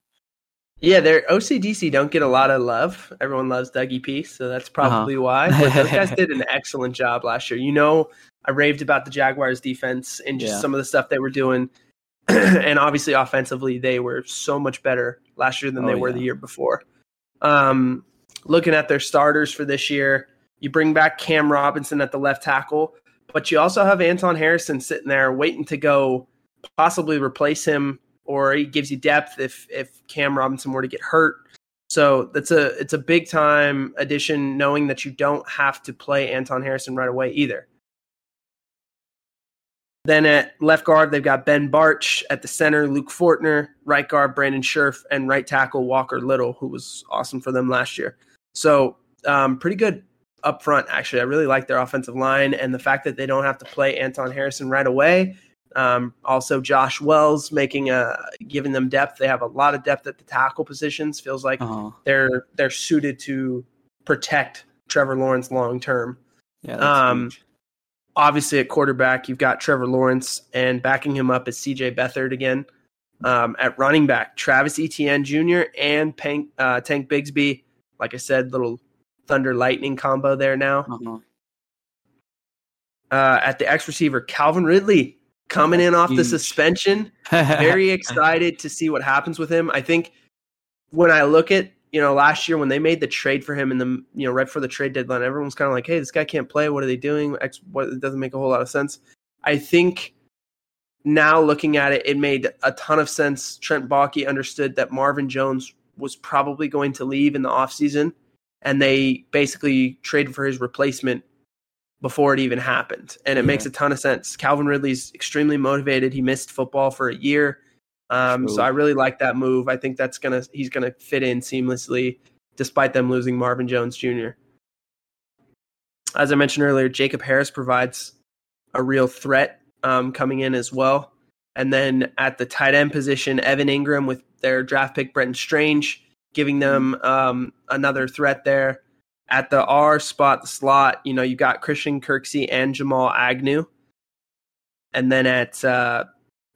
Yeah, their OCDC don't get a lot of love. Everyone loves Dougie P, so that's probably uh-huh. why. But those guys (laughs) did an excellent job last year. You know, I raved about the Jaguars defense and just yeah. some of the stuff they were doing. (clears throat) and obviously offensively, they were so much better last year than oh, they were yeah. the year before. Um, looking at their starters for this year, you bring back Cam Robinson at the left tackle, but you also have Anton Harrison sitting there waiting to go possibly replace him or he gives you depth if if Cam Robinson were to get hurt. So that's a it's a big time addition, knowing that you don't have to play Anton Harrison right away either. Then at left guard, they've got Ben Bartch. At the center, Luke Fortner. Right guard, Brandon Scherff. And right tackle, Walker Little, who was awesome for them last year. So um, pretty good up front, actually. I really like their offensive line and the fact that they don't have to play Anton Harrison right away um, also, Josh Wells making a giving them depth. They have a lot of depth at the tackle positions. Feels like uh-huh. they're they're suited to protect Trevor Lawrence long term. Yeah. um, huge. Obviously at quarterback, you've got Trevor Lawrence, and backing him up is C.J. Beathard again. Um, at running back, Travis Etienne Jr. and Tank, uh, Tank Bigsby. Like I said, little thunder lightning combo there now. Uh-huh. Uh, at the X receiver, Calvin Ridley coming in off Huge. the suspension. (laughs) Very excited to see what happens with him. I think when I look at you know last year when they made the trade for him in the you know right before the trade deadline, everyone's kind of like, hey, this guy can't play. What are they doing? X, what it doesn't make a whole lot of sense. I think now looking at it, it made a ton of sense. Trent Baalke understood that Marvin Jones was probably going to leave in the offseason, and they basically traded for his replacement before it even happened. And it yeah. makes a ton of sense. Calvin Ridley's extremely motivated. He missed football for a year. Um, so I really like that move. I think that's gonna he's gonna fit in seamlessly, despite them losing Marvin Jones Jr. As I mentioned earlier, Jacob Harris provides a real threat um, coming in as well. And then at the tight end position, Evan Engram with their draft pick Brenton Strange, giving them um, another threat there. At the R spot, the slot, you know, you got Christian Kirksey and Jamal Agnew. And then at uh,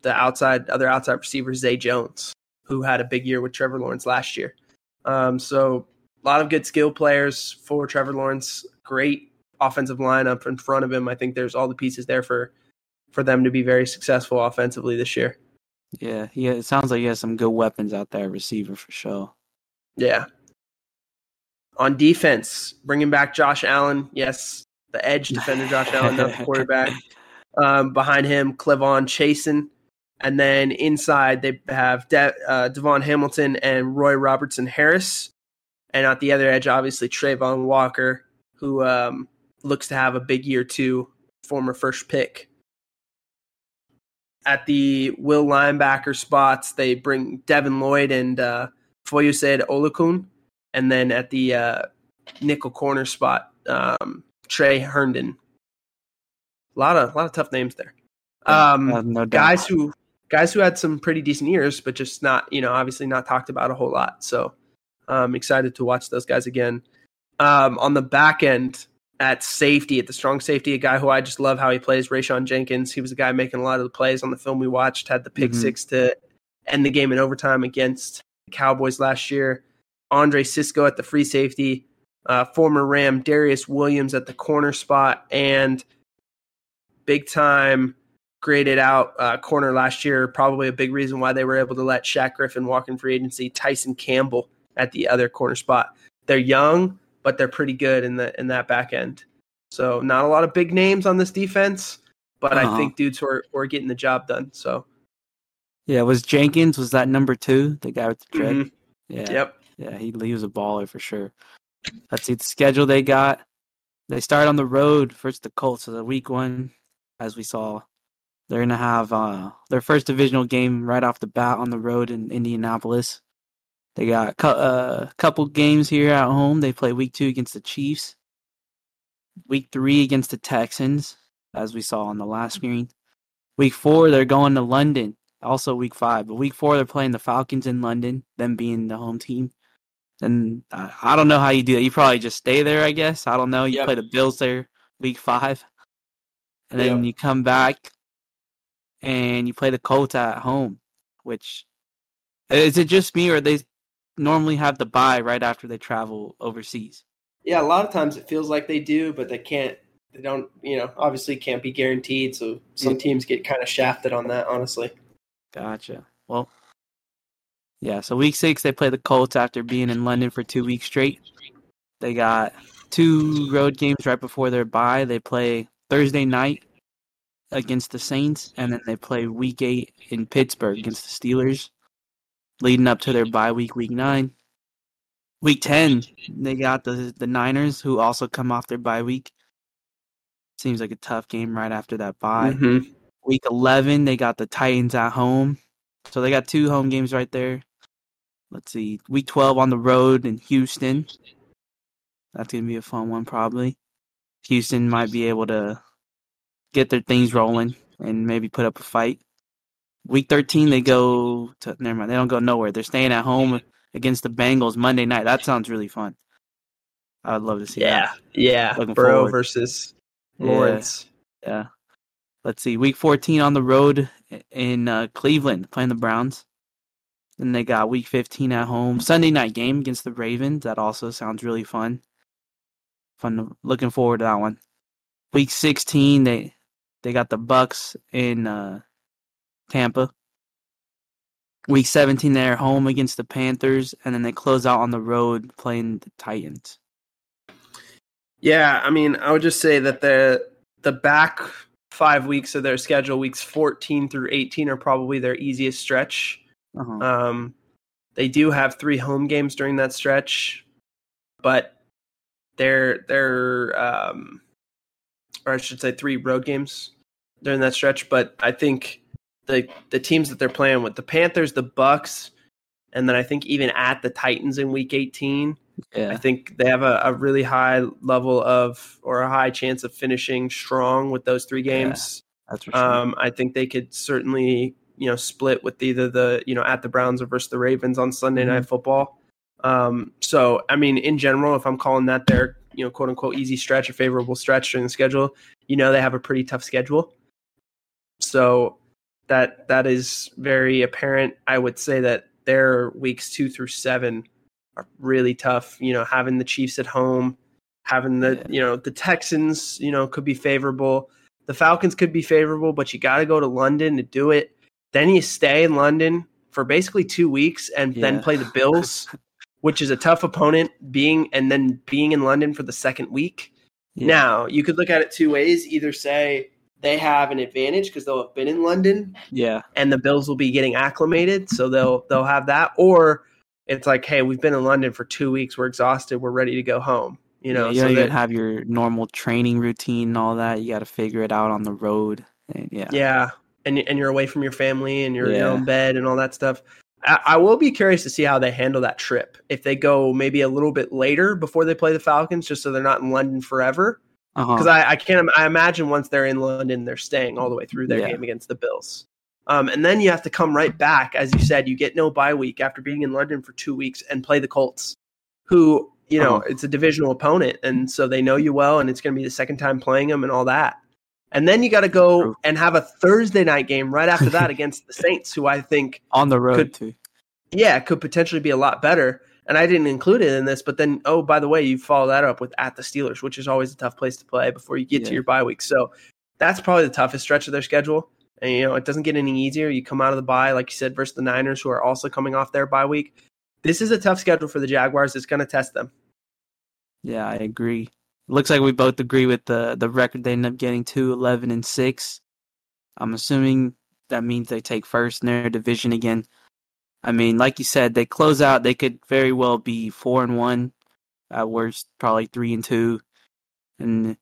the outside, other outside receiver, Zay Jones, who had a big year with Trevor Lawrence last year. Um, so a lot of good skill players for Trevor Lawrence. Great offensive lineup in front of him. I think there's all the pieces there for for them to be very successful offensively this year. Yeah, yeah. It sounds like he has some good weapons out there, receiver for sure. Yeah, on defense, bringing back Josh Allen. Yes, the edge defender, Josh Allen, not the (laughs) quarterback. Um, behind him, K'Lavon Chaisson. And then inside, they have De- uh, DaVon Hamilton and Roy Robertson Harris. And at the other edge, obviously, Travon Walker, who um, looks to have a big year too, former first pick. At the will linebacker spots, they bring Devin Lloyd and uh, Foyesade Oluokun. And then at the uh, nickel corner spot, um, Tre Herndon. A lot of a lot of tough names there. Um, no guys who guys who had some pretty decent years, but just not you know obviously not talked about a whole lot. So I'm excited to watch those guys again. Um, on the back end at safety, at the strong safety, a guy who I just love how he plays, Rayshawn Jenkins. He was a guy making a lot of the plays on the film we watched. Had the pick Mhm. six to end the game in overtime against the Cowboys last year. Andre Cisco at the free safety, uh, former Ram Darious Williams at the corner spot, and big time graded out uh, corner last year. Probably a big reason why they were able to let Shaq Griffin walk in free agency. Tyson Campbell at the other corner spot. They're young, but they're pretty good in the in that back end. So not a lot of big names on this defense, but Uh-huh. I think dudes are, are getting the job done. So yeah, was Jenkins was that number two, the guy with the dread? mhm. Yeah, yep. yeah, he, he was a baller for sure. Let's see the schedule they got. They start on the road versus the Colts. So the week one, as we saw, they're gonna have uh, their first divisional game right off the bat on the road in Indianapolis. They got a uh, couple games here at home. They play week two against the Chiefs, week three against the Texans, as we saw on the last screen. Week four, they're going to London. Also week five, but week four they're playing the Falcons in London, them being the home team. And I, I don't know how you do that. You probably just stay there, I guess. I don't know. You Yep. play the Bills there week five, and then Yep. you come back and you play the Colts at home. Which uh, is it just me, or they normally have the bye right after they travel overseas? Yeah, a lot of times it feels like they do, but they can't. They don't. You know, obviously can't be guaranteed. So some teams get kind of shafted on that. Honestly. Gotcha. Well, yeah. So week six, they play the Colts after being in London for two weeks straight. They got two road games right before their bye. They play Thursday night against the Saints, and then they play Week eight in Pittsburgh against the Steelers, leading up to their bye week, Week nine. Week ten, they got the the Niners, who also come off their bye week. Seems like a tough game right after that bye. Mhm. Week 11, they got the Titans at home. So they got two home games right there. Let's see. Week 12 on the road in Houston. That's going to be a fun one, probably. Houston might be able to get their things rolling and maybe put up a fight. Week 13, they go to, never mind, they don't go nowhere. They're staying at home against the Bengals Monday night. That sounds really fun. I would love to see Yeah, that. yeah. Looking Burrow forward. versus Yeah. Lawrence. Yeah. Let's see. Week 14 on the road in uh, Cleveland playing the Browns. Then they got week 15 at home. Sunday night game against the Ravens. That also sounds really fun. Fun. to- Looking forward to that one. Week 16 they they got the Bucs in uh, Tampa. Week 17 they're home against the Panthers and then they close out on the road playing the Titans. Yeah, I mean, I would just say that the the back five weeks of their schedule, weeks 14 through 18, are probably their easiest stretch. Uh-huh. Um, they do have three home games during that stretch, but they're they're um, or I should say three road games during that stretch. But I think the the teams that they're playing with the Panthers, the Bucs, and then I think even at the Titans in Week 18. yeah. I think they have a, a really high level of or a high chance of finishing strong with those three games. That's for sure. Um, I think they could certainly you know split with either the you know at the Browns or versus the Ravens on Sunday Mhm. Night Football. Um, so I mean, in general, if I'm calling that their you know quote unquote easy stretch or favorable stretch during the schedule, you know they have a pretty tough schedule. So that that is very apparent. I would say that their weeks two through seven are really tough. You know, having the Chiefs at home, having the Yeah. you know the Texans, you know, could be favorable. The Falcons could be favorable, but you got to go to London to do it. Then you stay in London for basically two weeks and then play the Bills, (laughs) which is a tough opponent. Being and then being in London for the second week. Yeah. Now you could look at it two ways. Either say they have an advantage because they'll have been in London yeah. and the Bills will be getting acclimated, so they'll they'll have that. Or it's like, hey, we've been in London for two weeks, we're exhausted, we're ready to go home. You know, yeah, you so don't that have your normal training routine and all that. You got to figure it out on the road. And yeah, yeah, and and you're away from your family and you're in your own bed and all that stuff. I, I will be curious to see how they handle that trip. If they go maybe a little bit later before they play the Falcons, just so they're not in London forever. Because Uh-huh. I, I can't. I imagine once they're in London, they're staying all the way through their Yeah. game against the Bills. Um, and then you have to come right back, as you said. You get no bye week after being in London for two weeks and play the Colts, who you know Uh-huh. it's a divisional opponent, and so they know you well, and it's going to be the second time playing them and all that. And then you got to go True. and have a Thursday night game right after that (laughs) against the Saints, who I think on the road could- too. yeah, could potentially be a lot better. And I didn't include it in this, but then oh, by the way, you follow that up with at the Steelers, which is always a tough place to play before you get to your bye week. So that's probably the toughest stretch of their schedule. And you know, it doesn't get any easier. You come out of the bye, like you said, versus the Niners, who are also coming off their bye week. This is a tough schedule for the Jaguars. It's going to test them. Yeah, I agree. Looks like we both agree with the the record they end up getting to 11 and 6. I'm assuming that means they take first in their division again. I mean, like you said, they close out, they could very well be 4 and 1 at worst, probably 3 and 2. And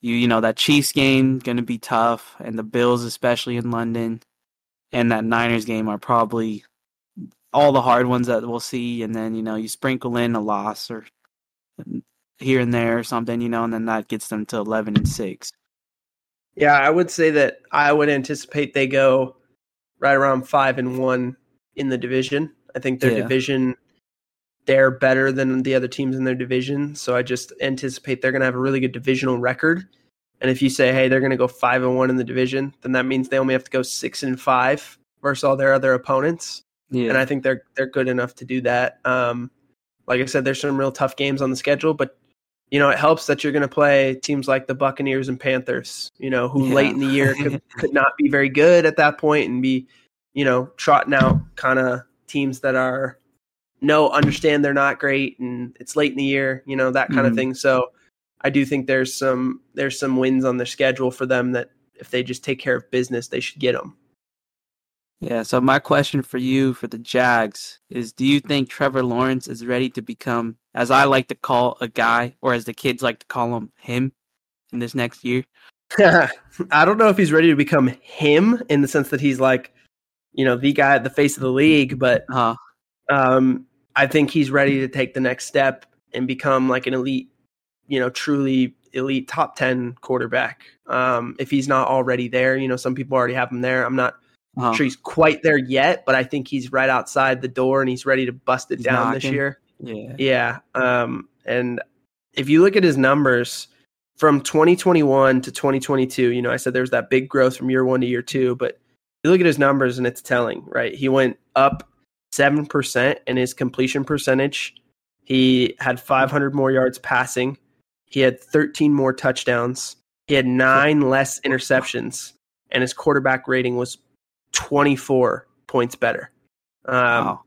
you you know, that Chiefs game going to be tough and the Bills especially in London and that Niners game are probably all the hard ones that we'll see and then, you know, you sprinkle in a loss or here and there or something, you know, and then that gets them to 11 and 6. Yeah, I would say that I would anticipate they go right around five and one in the division. I think their Yeah. division they're better than the other teams in their division. So I just anticipate they're gonna have a really good divisional record. And if you say, hey, they're gonna go five and one in the division, then that means they only have to go six and five versus all their other opponents. Yeah. And I think they're they're good enough to do that. Um, like I said, there's some real tough games on the schedule, but you know, it helps that you're going to play teams like the Buccaneers and Panthers, you know, who Yeah. late in the year could, (laughs) could not be very good at that point and be, you know, trotting out kind of teams that are no understand they're not great and it's late in the year, you know, that kind of Mhm. thing. So I do think there's some there's some wins on their schedule for them that if they just take care of business, they should get them. yeah, so my question for you for the Jags is do you think Trevor Lawrence is ready to become as I like to call a guy or as the kids like to call him him in this next year? (laughs) I don't know if he's ready to become him in the sense that he's like, you know, the guy at the face of the league, but Uh, um, I think he's ready to take the next step and become like an elite, you know, truly elite top 10 quarterback. Um, if he's not already there, you know, some people already have him there. I'm not uh, sure he's quite there yet, but I think he's right outside the door and he's ready to bust it He's down this year. yeah. Yeah. Um, and if you look at his numbers from 2021 to 2022, you know, I said there was that big growth from year one to year two, but you look at his numbers and it's telling, right? He went up 7% in his completion percentage. He had 500 more yards passing. He had 13 more touchdowns. He had nine less interceptions, and his quarterback rating was 24 points better. Um, wow.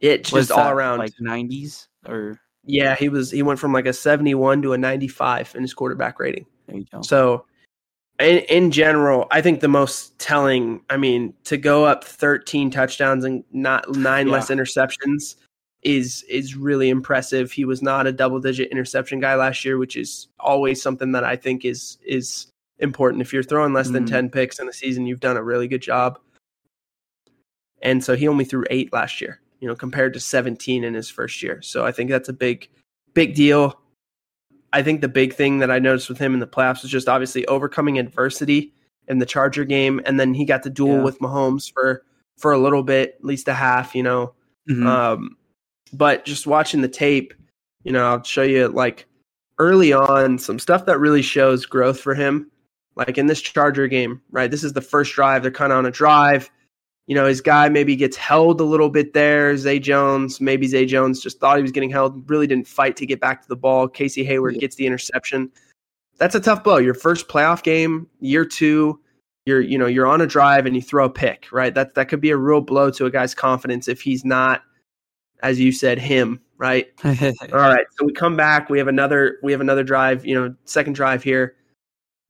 It just Was all around. like 90s or Yeah, he was he went from like a 71 to a 95 in his quarterback rating. there you go. So in, in general, I think the most telling, I mean, to go up 13 touchdowns and not nine Yeah. less interceptions is is really impressive. He was not a double digit interception guy last year, which is always something that I think is is important. If you're throwing less than Mhm. 10 picks in a season, you've done a really good job. And so he only threw 8 last year, you know, compared to 17 in his first year. So I think that's a big big deal. I think the big thing that I noticed with him in the playoffs was just obviously overcoming adversity in the Charger game, and then he got to duel Yeah. with Mahomes for for a little bit, at least a half, you know. Mhm. Um, but just watching the tape, you know, I'll show you like early on some stuff that really shows growth for him. Like in this Charger game, right? This is the first drive. They're kind of on a drive. You know, his guy maybe gets held a little bit there. Zay Jones, maybe Zay Jones just thought he was getting held, really didn't fight to get back to the ball. Casey Hayward Yeah. gets the interception. That's a tough blow. Your first playoff game, year two, you're you know you're on a drive and you throw a pick, right? That that could be a real blow to a guy's confidence if he's not, as you said, him, right? (laughs) All right, so we come back. We have another. We have another drive. You know, second drive here.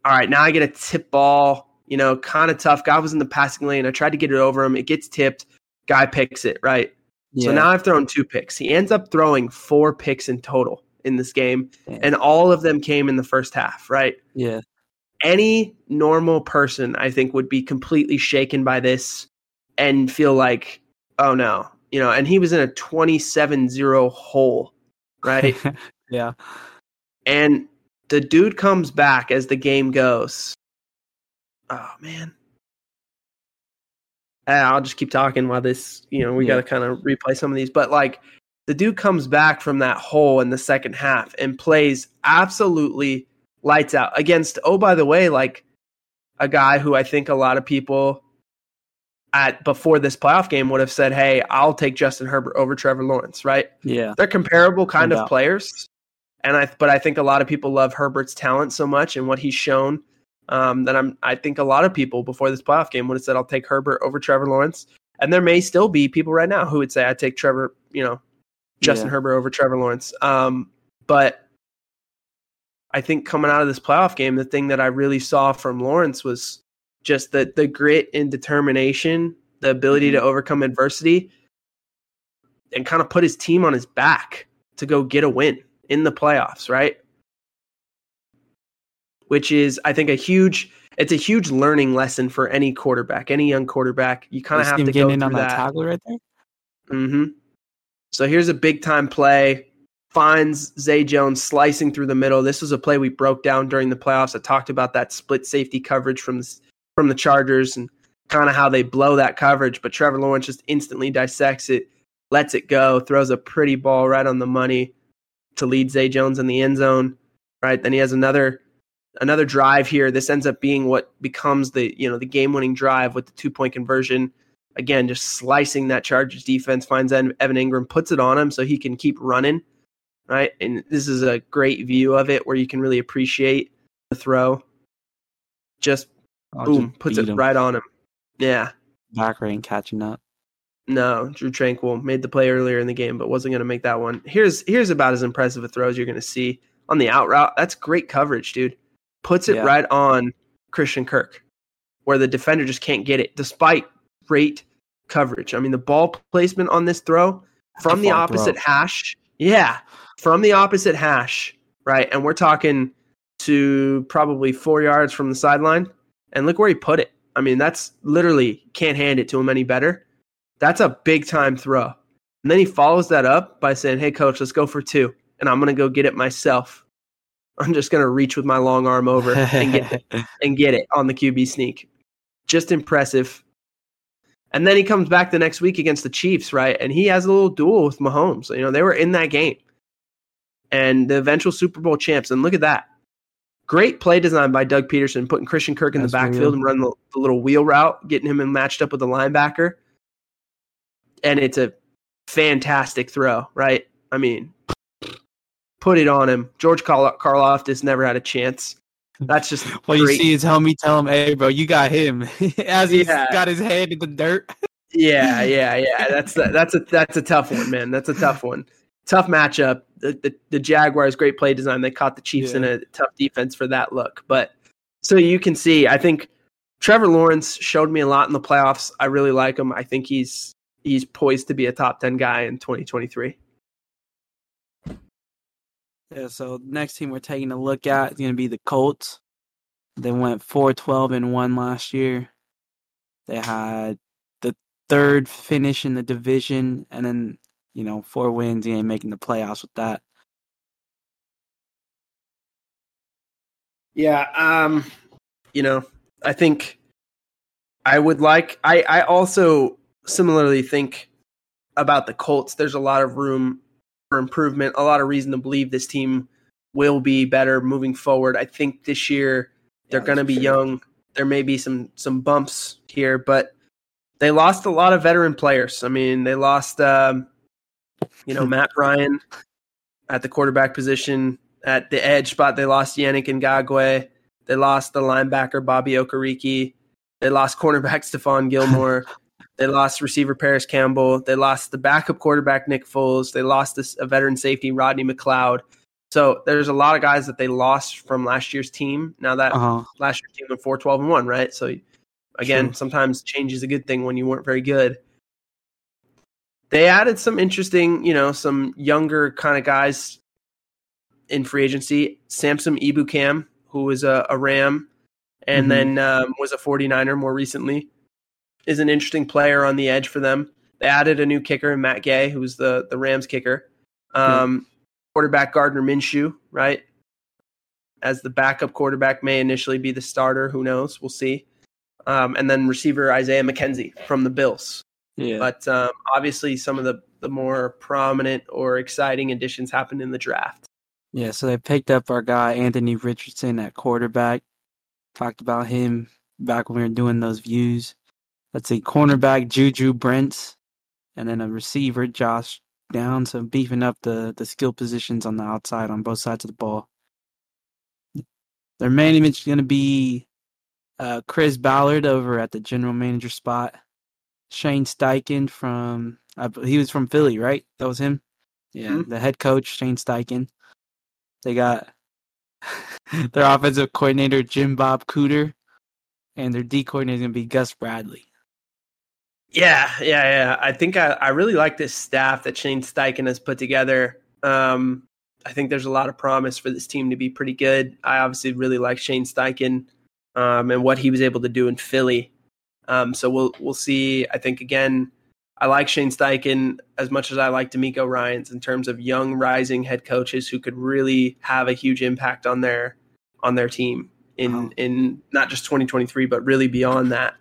All right, now I get a tip ball. You know, kind of tough. Guy was in the passing lane. I tried to get it over him. It gets tipped. Guy picks it. Right. So now I've thrown two picks. He ends up throwing four picks in total in this game, Damn. and all of them came in the first half. Right. yeah. Any normal person, I think, would be completely shaken by this and feel like, oh no, you know, and he was in a 27-0 hole, right? (laughs) yeah. and the dude comes back as the game goes. Oh man. Ah, I'll just keep talking while this, you know, we Yeah. got to kind of replay some of these. But like the dude comes back from that hole in the second half and plays absolutely lights out against, oh, by the way, like a guy who I think a lot of people at before this playoff game would have said, Hey, I'll take Justin Herbert over Trevor Lawrence, right? Yeah. They're comparable kind No of doubt. players. And I but I think a lot of people love Herbert's talent so much and what he's shown um, that I'm I think a lot of people before this playoff game would have said I'll take Herbert over Trevor Lawrence. And there may still be people right now who would say I take Trevor, you know, Justin Yeah. Herbert over Trevor Lawrence. Um, but I think coming out of this playoff game, the thing that I really saw from Lawrence was just the the grit and determination, the ability to overcome adversity, and kind of put his team on his back to go get a win in the playoffs, right? Which is, I think, a huge. It's a huge learning lesson for any quarterback, any young quarterback. You kind of have to go in on that that. tackle right there. Mm-hmm. So here's a big time play. Finds Zay Jones slicing through the middle. This was a play we broke down during the playoffs. I talked about that split safety coverage from the, from the Chargers and kind of how they blow that coverage. But Trevor Lawrence just instantly dissects it, lets it go, throws a pretty ball right on the money to lead Zay Jones in the end zone. Right then he has another another drive here. This ends up being what becomes the you know the game winning drive with the two point conversion again, just slicing that Chargers defense, finds Evan Engram, puts it on him so he can keep running, right? And this is a great view of it where you can really appreciate the throw. Just I'll boom, just puts it him. right on him. Yeah, Back and catching up. no, Drue Tranquill made the play earlier in the game, but wasn't going to make that one. Here's here's about as impressive a throw as you're going to see on the out route. That's great coverage, dude. Puts it Yeah. right on Christian Kirk, where the defender just can't get it, despite great coverage. I mean, the ball placement on this throw from the opposite throw. hash, yeah, from the opposite hash, right? And we're talking to probably four yards from the sideline, and look where he put it. I mean, that's literally can't hand it to him any better. That's a big time throw. And then he follows that up by saying, Hey, coach, let's go for two. And I'm going to go get it myself. I'm just going to reach with my long arm over and get, (laughs) and get it on the QB sneak. Just impressive. And then he comes back the next week against the Chiefs, right? And he has a little duel with Mahomes. You know, they were in that game. And the eventual Super Bowl champs. And look at that. Great play design by Doug Pederson, putting Christian Kirk in That's the backfield real. and running the, the little wheel route, getting him in matched up with the linebacker. And it's a fantastic throw, right? I mean, put it on him. George Karl- Karlaftis never had a chance. That's just (laughs) Well, you great. see his homie tell him, "Hey, bro, you got him." (laughs) As he's Yeah. got his head in the dirt. (laughs) Yeah, yeah, yeah. That's that's a that's a tough one, man. That's a tough one. Tough matchup. The the, the Jaguars great play design. They caught the Chiefs in a tough defense for that look. But so you can see, I think Trevor Lawrence showed me a lot in the playoffs. I really like him. I think he's he's poised to be a top ten guy in 2023. Yeah. So next team we're taking a look at is going to be the Colts. They went four twelve and one last year. They had the third finish in the division, and then you know four wins and making the playoffs with that. Yeah, um, you know, I think I would like. I I also similarly think about the Colts. There's a lot of room improvement. A lot of reason to believe this team will be better moving forward. I think this year they're Yeah, going to be young. There may be some some bumps here, but they lost a lot of veteran players. I mean, they lost, um, you know, (laughs) Matt Ryan at the quarterback position. At the edge spot, they lost Yannick Ngakoue. They lost the linebacker Bobby Okereke. They lost cornerback Stephon (laughs) Gilmore. They lost receiver Parris Campbell. They lost the backup quarterback Nick Foles. They lost this, a veteran safety Rodney McLeod. So there's a lot of guys that they lost from last year's team. Now that Uh huh. last year's team went 4 12 and 1, right? So again, True. sometimes change is a good thing when you weren't very good. They added some interesting, you know, some younger kind of guys in free agency. Samson Ebukam, who was a, a Ram and Mhm. then um, was a 49er more recently, is an interesting player on the edge for them. They added a new kicker, Matt Gay, who was the the Rams kicker. Um, yeah. Quarterback Gardner Minshew, right? As the backup quarterback, may initially be the starter. Who knows? We'll see. Um, and then receiver Isaiah McKenzie from the Bills. Yeah. But um, obviously, some of the the more prominent or exciting additions happened in the draft. Yeah, so they picked up our guy Anthony Richardson at quarterback. Talked about him back when we were doing those views. Let's see, cornerback Juju Brents, and then a receiver Josh Downs. So beefing up the the skill positions on the outside on both sides of the ball. Their main image is going to be uh, Chris Ballard over at the general manager spot. Shane Steichen from uh, he was from Philly, right? That was him. Yeah, mm-hmm. the head coach Shane Steichen. They got (laughs) their offensive coordinator Jim Bob Cooter, and their D coordinator is gonna be Gus Bradley. Yeah, yeah, yeah. I think I, I really like this staff that Shane Steichen has put together. Um, I think there's a lot of promise for this team to be pretty good. I obviously really like Shane Steichen um, and what he was able to do in Philly. Um, so we'll we'll see. I think again, I like Shane Steichen as much as I like DeMeco Ryans in terms of young rising head coaches who could really have a huge impact on their on their team in wow. in not just 2023 but really beyond that.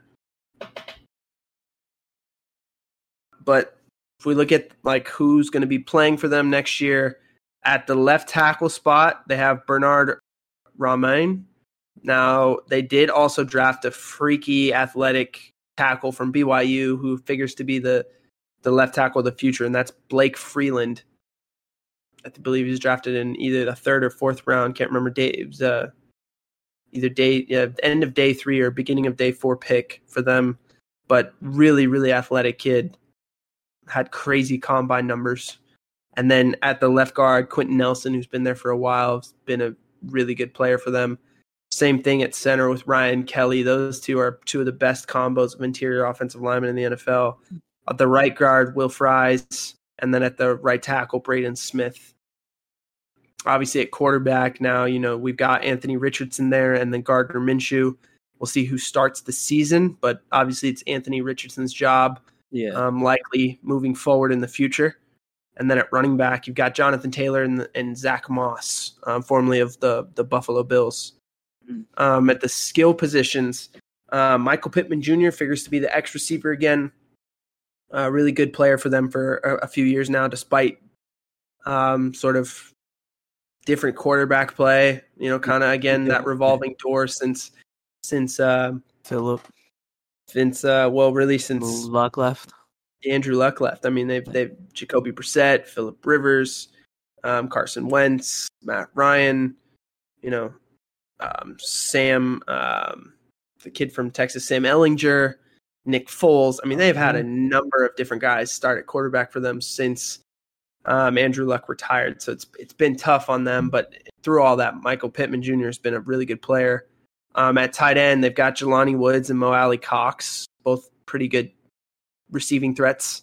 But if we look at like who's going to be playing for them next year at the left tackle spot, they have Bernard Raimann. Now, they did also draft a freaky athletic tackle from BYU who figures to be the the left tackle of the future, and that's Blake Freeland. I believe he's drafted in either the third or fourth round. Can't remember was uh, either day yeah, end of day three or beginning of day four pick for them. But really, really athletic kid. Had crazy combine numbers. And then at the left guard, Quenton Nelson, who's been there for a while, has been a really good player for them. Same thing at center with Ryan Kelly. Those two are two of the best combos of interior offensive linemen in the NFL. At the right guard, Will Fries, and then at the right tackle, Braden Smith. Obviously, at quarterback now, you know we've got Anthony Richardson there, and then Gardner Minshew. We'll see who starts the season, but obviously it's Anthony Richardson's job. Yeah, um, likely moving forward in the future. And then at running back, you've got Jonathan Taylor and, and Zach Moss, um, formerly of the the Buffalo Bills. Um, at the skill positions, uh, Michael Pittman Jr. figures to be the X receiver again. A really good player for them for a, a few years now, despite um, sort of different quarterback play. You know, kind of again that revolving door since since uh, Philip, since uh, well, really since Luck left. Andrew Luck left. I mean, they've they've Jacoby Brissett, Philip Rivers, um, Carson Wentz, Matt Ryan. You know, um, Sam, um, the kid from Texas, Sam Ehlinger, Nick Foles. I mean, they've had a mm-hmm. number of different guys start at quarterback for them since um, Andrew Luck retired. So it's it's been tough on them, but through all that, Michael Pittman Jr. has been a really good player. Um, at tight end, they've got Jelani Woods and Mo Alie-Cox, both pretty good receiving threats.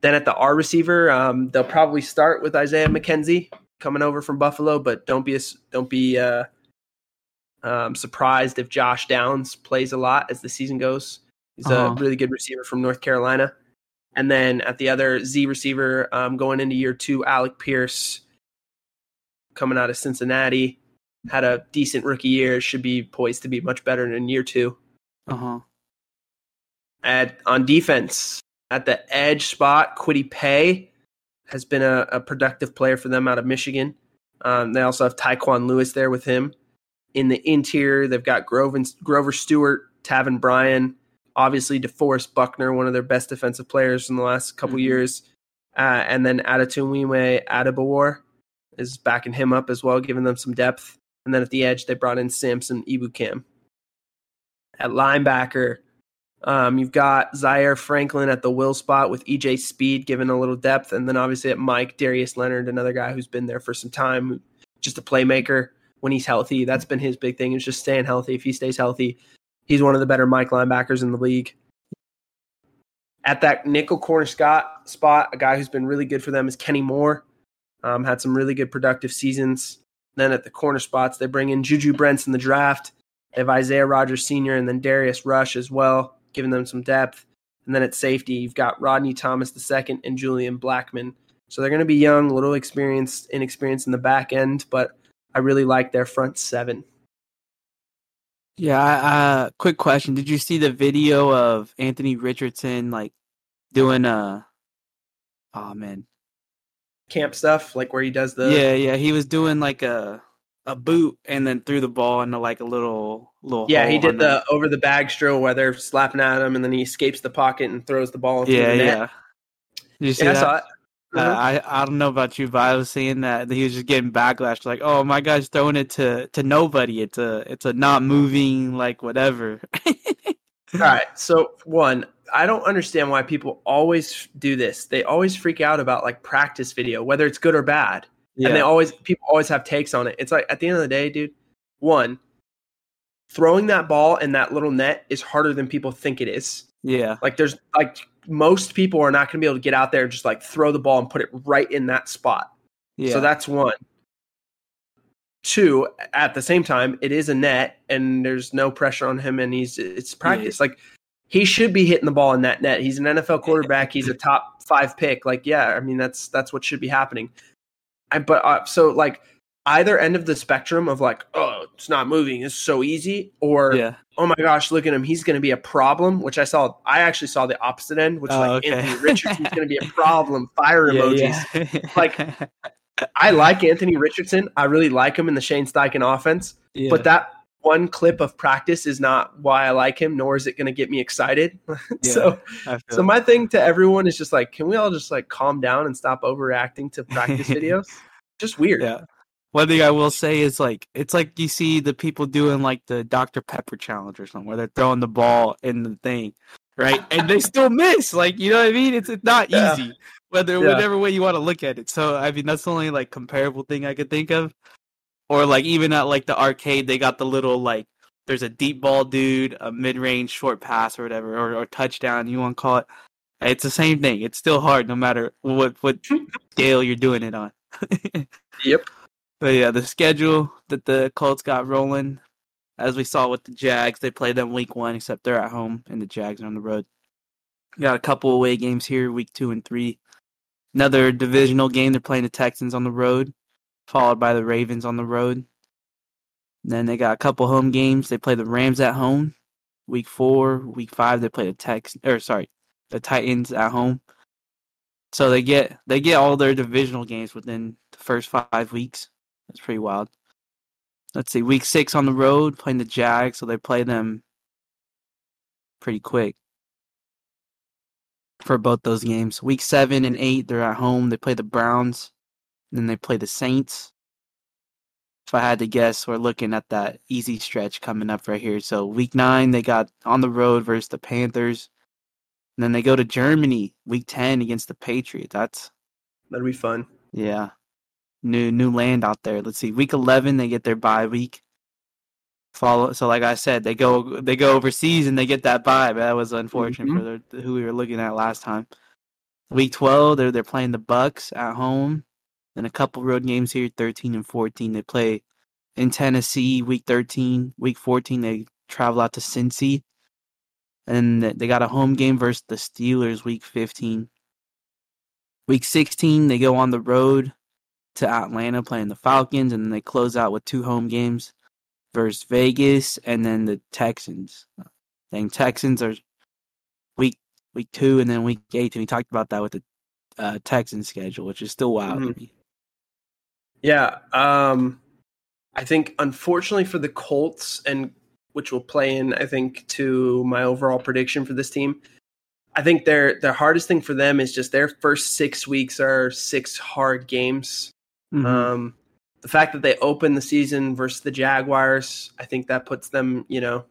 Then at the R receiver, um, they'll probably start with Isaiah McKenzie coming over from Buffalo, but don't be a, don't be uh, um, surprised if Josh Downs plays a lot as the season goes. He's uh-huh. a really good receiver from North Carolina. And then at the other Z receiver, um, going into year two, Alec Pierce, coming out of Cincinnati, had a decent rookie year. Should be poised to be much better in year two. Uh huh. At on defense, at the edge spot, Kwity Paye has been a, a, productive player for them out of Michigan. Um, they also have Tyquan Lewis there with him. In the interior, they've got Grover, Grover Stewart, Taven Bryan, obviously DeForest Buckner, one of their best defensive players in the last couple mm-hmm. years. Uh, and then Adetomiwa Adebawore is backing him up as well, giving them some depth. And then at the edge, they brought in Samson Ebukam. At linebacker, um, you've got Zaire Franklin at the will spot with EJ Speed giving a little depth. And then obviously at Mike, Darius Leonard, another guy who's been there for some time, just a playmaker when he's healthy. That's been his big thing is just staying healthy. If he stays healthy, he's one of the better Mike linebackers in the league. At that nickel corner Scott spot, a guy who's been really good for them is Kenny Moore. Um, had some really good productive seasons. Then at the corner spots, they bring in Juju Brents in the draft. They have Isaiah Rodgers Sr. and then Darius Rush as well, giving them some depth. And then at safety, you've got Rodney Thomas II and Julian Blackmon. So they're going to be young, little experienced, inexperienced in the back end, but I really like their front seven. Yeah. Uh, quick question: Did you see the video of Anthony Richardson like doing a? Oh man. Camp stuff, like where he does the. Yeah, yeah. He was doing like a a boot and then threw the ball into like a little little. Yeah, he did on the over the bag stroll where they're slapping at him, and then he escapes the pocket and throws the ball. Through Yeah, the net. yeah. Did you see Yeah, I saw it. Uh, Uh-huh. I I don't know about you, but I was seeing that he was just getting backlash, like, "Oh, my guy's throwing it to to nobody. It's a it's a not moving like whatever." (laughs) All right. So one, I don't understand why people always do this. They always freak out about like practice video, whether it's good or bad. yeah, And they always people always have takes on it. It's like at the end of the day, dude, one, throwing that ball in that little net is harder than people think it is. yeah, Like there's like most people are not going to be able to get out there and just like throw the ball and put it right in that spot. yeah. So that's one. Two, at the same time, it is a net and there's no pressure on him and he's it's practice. Like he should be hitting the ball in that net. He's an NFL quarterback. He's a top five pick. Like, yeah, I mean that's that's what should be happening. I but uh, so like either end of the spectrum of like, oh, it's not moving, it's so easy, or yeah. oh my gosh, look at him, he's going to be a problem. Which I saw. I actually saw the opposite end, which is Oh, like okay. Anthony Richardson's going to be a (laughs) problem. Fire emojis. Yeah, Like, I like Anthony Richardson. I really like him in the Shane Steichen offense. yeah. But that one clip of practice is not why I like him, nor is it going to get me excited. (laughs) so, so my thing to everyone is just like, can we all just like calm down and stop overreacting to practice (laughs) videos? Just weird. Yeah. One thing I will say is like it's like you see the people doing like the Dr. Pepper challenge or something where they're throwing the ball in the thing, right? And they (laughs) still miss. Like, you know what I mean? It's it's not Yeah. easy. Whether Yeah. whatever way you want to look at it. So I mean that's the only like comparable thing I could think of. Or like even at like the arcade they got the little like there's a deep ball dude, a mid range short pass or whatever, or, or touchdown you want to call it. It's the same thing. It's still hard no matter what what (laughs) scale you're doing it on. (laughs) Yep. But yeah, the schedule that the Colts got rolling, as we saw with the Jags, they play them week one, except they're at home and the Jags are on the road. Got a couple away games here, week two and three. Another divisional game, they're playing the Texans on the road, followed by the Ravens on the road. then they got a couple home games. They play the Rams at home, week four. Week five, they play the Tex or sorry, the Titans at home. So they get they get all their divisional games within the first five weeks. That's pretty wild. Let's see, week six on the road playing the Jags, so they play them pretty quick for both those games. Week seven and eight, they're at home. They play the Browns, then they play the Saints. If I had to guess, we're looking at that easy stretch coming up right here. So week nine, they got on the road versus the Panthers. And then they go to Germany week ten against the Patriots. That's That'd be fun. yeah. New new land out there. Let's see. Week eleven they get their bye week. Follow so like I said, they go they go overseas and they get that bye, but that was unfortunate mm-hmm. for the, who we were looking at last time. Week twelve, they're they're playing the Bucs at home. Then a couple road games here, thirteen and fourteen. They play in Tennessee week thirteen. Week fourteen they travel out to Cincy. And they got a home game versus the Steelers week fifteen. Week 16, they go on the road to Atlanta playing the Falcons, and then they close out with two home games versus Vegas and then the Texans. Dang, Texans are week week two and then week 18. We talked about that with the uh, Texans schedule, which is still wild to Mhm. me. Yeah. Um, I think unfortunately for the Colts, and which will play in, I think, to my overall prediction for this team. I think their their hardest thing for them is just their first six weeks are six hard games. Mhm. Um, the fact that they open the season versus the Jaguars, I think that puts them, you know,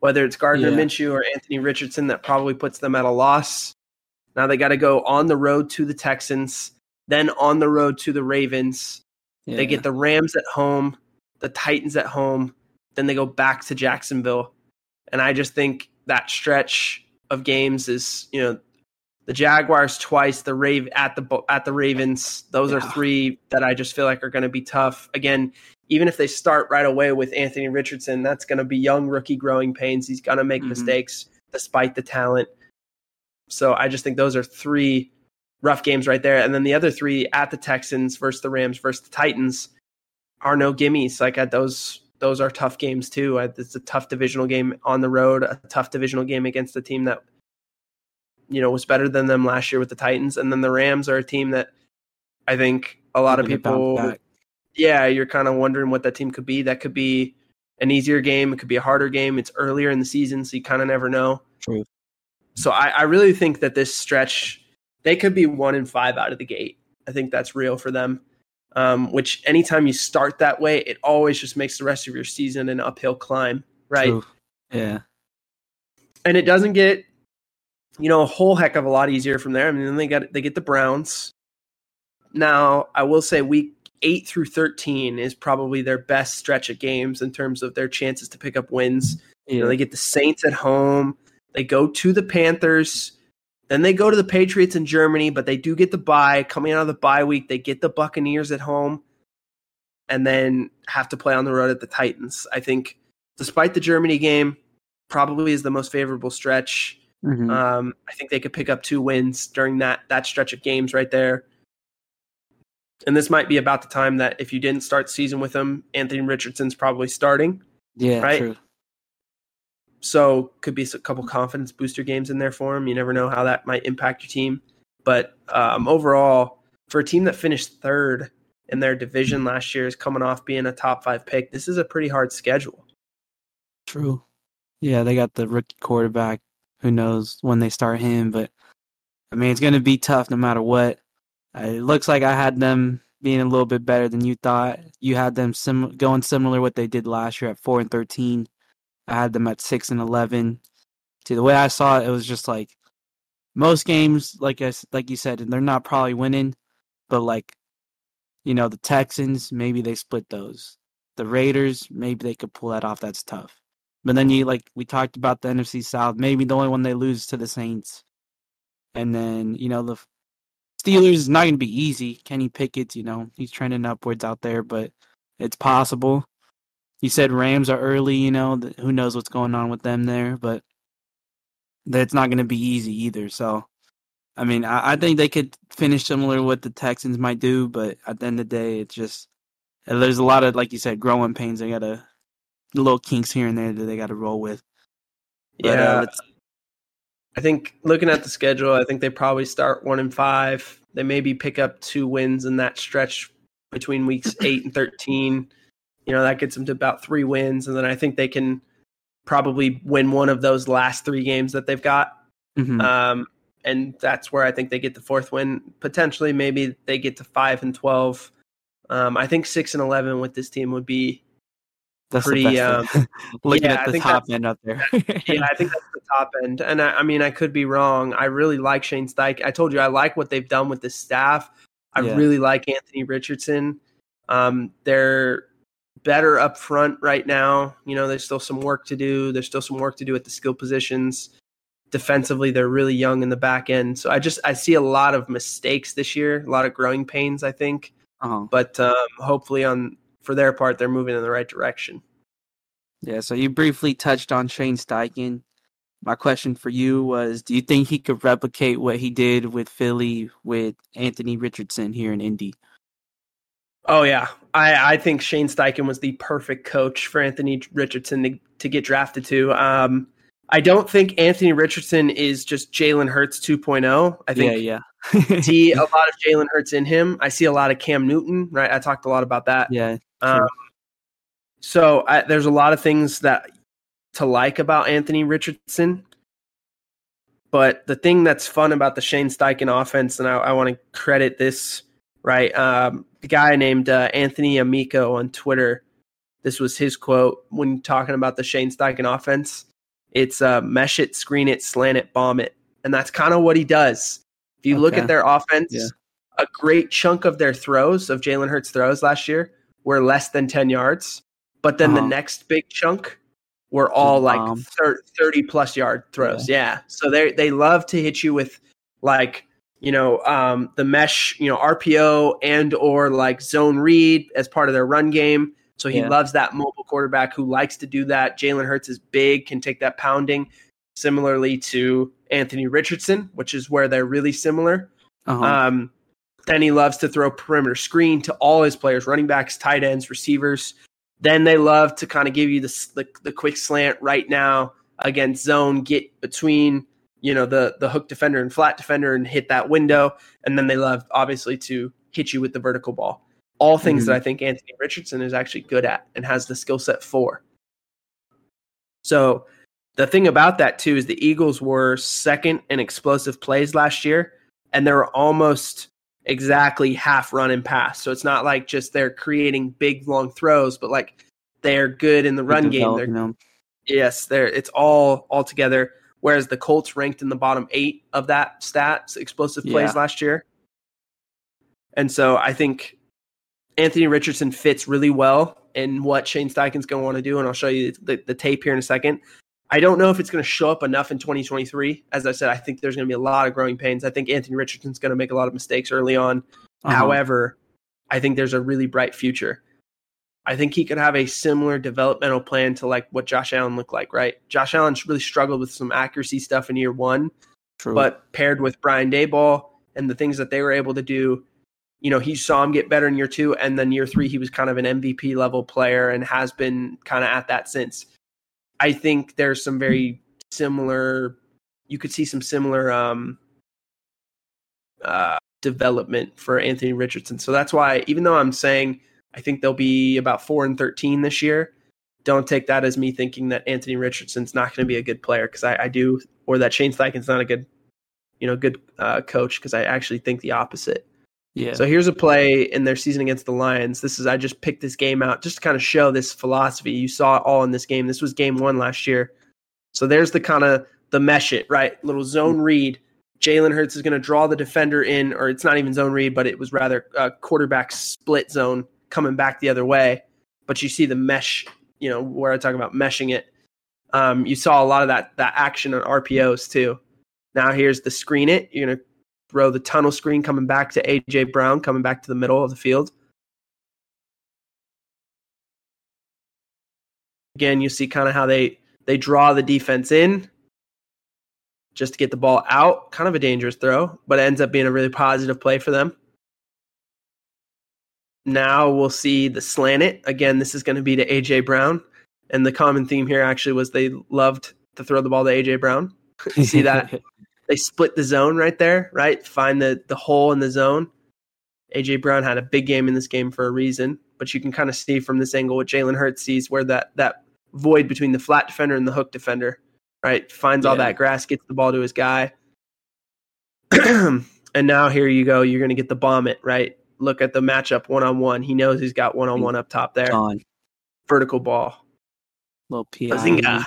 whether it's Gardner Yeah. Minshew or Anthony Richardson, that probably puts them at a loss. Now they got to go on the road to the Texans, then on the road to the Ravens. They get the Rams at home, the Titans at home, then they go back to Jacksonville. And I just think that stretch of games is, you know, the Jaguars twice, the Rave at the at the Ravens. Those are three that I just feel like are going to be tough. Again, even if they start right away with Anthony Richardson, that's going to be young rookie growing pains. He's going to make Mhm. mistakes despite the talent. so I just think those are three rough games right there. And then the other three at the Texans versus the Rams versus the Titans are no gimmies. Like at those those are tough games too. It's a tough divisional game on the road, a tough divisional game against a team that you know was better than them last year with the Titans. And then the Rams are a team that I think a lot of people yeah, you're kind of wondering what that team could be. That could be an easier game. It could be a harder game. It's earlier in the season, so you kind of never know. True. So I, I really think that this stretch, they could be one in five out of the gate. I think that's real for them. Um, which anytime you start that way, it always just makes the rest of your season an uphill climb, right? True. Yeah. And it doesn't get, you know, a whole heck of a lot easier from there. I mean, then they got they get the Browns. Now, I will say week 8 through 13 is probably their best stretch of games in terms of their chances to pick up wins. Yeah. You know, they get the Saints at home, they go to the Panthers, then they go to the Patriots in Germany, but they do get the bye. Coming out of the bye week, they get the Buccaneers at home and then have to play on the road at the Titans. I think despite the Germany game, probably is the most favorable stretch. Mm-hmm. Um, I think they could pick up two wins during that that stretch of games right there. And this might be about the time that if you didn't start the season with them, Anthony Richardson's probably starting. Yeah, right. True. So could be a couple confidence booster games in there for him. You never know how that might impact your team. But um, overall, for a team that finished third in their division last year, is coming off being a top five pick. This is a pretty hard schedule. True. Yeah, they got the rookie quarterback. Who knows when they start him? But I mean, it's going to be tough no matter what. It looks like I had them being a little bit better than you thought. You had them sim- going similar what they did last year at four and thirteen. I had them at six and eleven. See, the way I saw it, it was just like most games, like I, like you said, they're not probably winning, but like you know the Texans, maybe they split those. The Raiders, maybe they could pull that off. That's tough. But then you like we talked about the NFC South, maybe the only one they lose to the Saints. And then, you know, the Steelers is not going to be easy. Kenny Pickett, you know, he's trending upwards out there, but it's possible. You said Rams are early, you know, who knows what's going on with them there, but that's not going to be easy either. So, I mean, I, I, think they could finish similar to what the Texans might do, but at the end of the day, it's just there's a lot of, like you said, growing pains. They got to little kinks here and there that they got to roll with. But, yeah, uh, I think looking at the schedule, I think they probably start one and five. They maybe pick up two wins in that stretch between weeks eight and thirteen. You know, that gets them to about three wins, and then I think they can probably win one of those last three games that they've got. Mm-hmm. Um, and that's where I think they get the fourth win. Potentially, maybe they get to five and twelve. Um, I think six and eleven with this team would be that's pretty. Um, (laughs) Looking yeah, at the top end up there. yeah, I think that's the top end. And I, I, mean, I could be wrong. I really like Shane Steichen. I told you I like what they've done with the staff. I yeah. really like Anthony Richardson. Um, they're better up front right now. You know, there's still some work to do. There's still some work to do at the skill positions. Defensively, they're really young in the back end. So I just I see a lot of mistakes this year, a lot of growing pains. I think. Uh-huh. But um, hopefully, on for their part, they're moving in the right direction. Yeah, so you briefly touched on Shane Steichen. My question for you was Do you think he could replicate what he did with Philly with Anthony Richardson here in Indy? Oh, yeah. I, I think Shane Steichen was the perfect coach for Anthony Richardson to, to get drafted to. Um, I don't think Anthony Richardson is just Jalen Hurts 2.0. I think yeah, yeah. (laughs) see a (laughs) lot of Jalen Hurts in him. I see a lot of Cam Newton, right? I talked a lot about that. Yeah. Um, so I, there's a lot of things that to like about Anthony Richardson. But the thing that's fun about the Shane Steichen offense, and I, I want to credit this, right? Um, the guy named uh, Anthony Amico on Twitter, this was his quote when talking about the Shane Steichen offense. It's uh, mesh it, screen it, slant it, bomb it. And that's kind of what he does. If you okay. look at their offense, yeah. a great chunk of their throws, of Jalen Hurts' throws last year, were less than 10 yards. But then uh-huh. the next big chunk were all like 30 plus yard throws. Yeah. yeah. So they they love to hit you with like, you know, um, the mesh, you know, RPO and or like zone read as part of their run game. So he yeah. loves that mobile quarterback who likes to do that. Jalen Hurts is big, can take that pounding. similarly to Anthony Richardson, which is where they're really similar. Uh-huh. Um, then he loves to throw perimeter screen to all his players, running backs, tight ends, receivers. Then they love to kind of give you the, the, the quick slant right now against zone, get between you know the the hook defender and flat defender and hit that window. And then they love obviously to hit you with the vertical ball. All things Mhm. that I think Anthony Richardson is actually good at and has the skill set for. So the thing about that too is the Eagles were second in explosive plays last year, and they were almost exactly half run and pass. So it's not like just they're creating big long throws, but like they're good in the run game. They're yes, they're it's all all together. Whereas the Colts ranked in the bottom eight of that stats explosive plays Yeah. last year. And so I think Anthony Richardson fits really well in what Shane Steichen's going to want to do, and I'll show you the, the tape here in a second. I don't know if it's going to show up enough in 2023. As I said, I think there's going to be a lot of growing pains. I think Anthony Richardson's going to make a lot of mistakes early on. Uh-huh. However, I think there's a really bright future. I think he could have a similar developmental plan to like what Josh Allen looked like, right? Josh Allen really struggled with some accuracy stuff in year one, True. but paired with Brian Daboll and the things that they were able to do, you know, he saw him get better in year two, and then year three he was kind of an MVP level player and has been kind of at that since. I think there's some very similar. You could see some similar um, uh, development for Anthony Richardson. So that's why, even though I'm saying I think they'll be about four and thirteen this year, don't take that as me thinking that Anthony Richardson's not going to be a good player because I, I do, or that Shane Steichen's not a good, you know, good uh, coach because I actually think the opposite. yeah. So here's a play in their season against the Lions. This is I just picked this game out just to kind of show this philosophy. You saw it all in this game. This was game one last year. So there's the kind of the mesh it right, little zone read. Jalen Hurts is going to draw the defender in, or it's not even zone read, but it was rather a quarterback split zone coming back the other way. But you see the mesh, you know, where I talk about meshing it. Um, you saw a lot of that that action on RPOs too. Now here's the screen it. You're gonna throw the tunnel screen coming back to AJ Brown, coming back to the middle of the field. Again, you see kind of how they they draw the defense in just to get the ball out. Kind of a dangerous throw, but it ends up being a really positive play for them. Now we'll see the slant it. Again, this is going to be to AJ Brown. And the common theme here actually was they loved to throw the ball to AJ Brown. You (laughs) see that? (laughs) they split the zone right there, right? Find the the hole in the zone. AJ Brown had a big game in this game for a reason, but you can kind of see from this angle what Jalen Hurts sees where that that void between the flat defender and the hook defender, right? Finds all that grass, gets the ball to his guy. (clears throat) and now here you go, you're going to get the bomb it, right? Look at the matchup one on one. He knows he's got one on one up top there. Vertical ball. Little. Bazinga.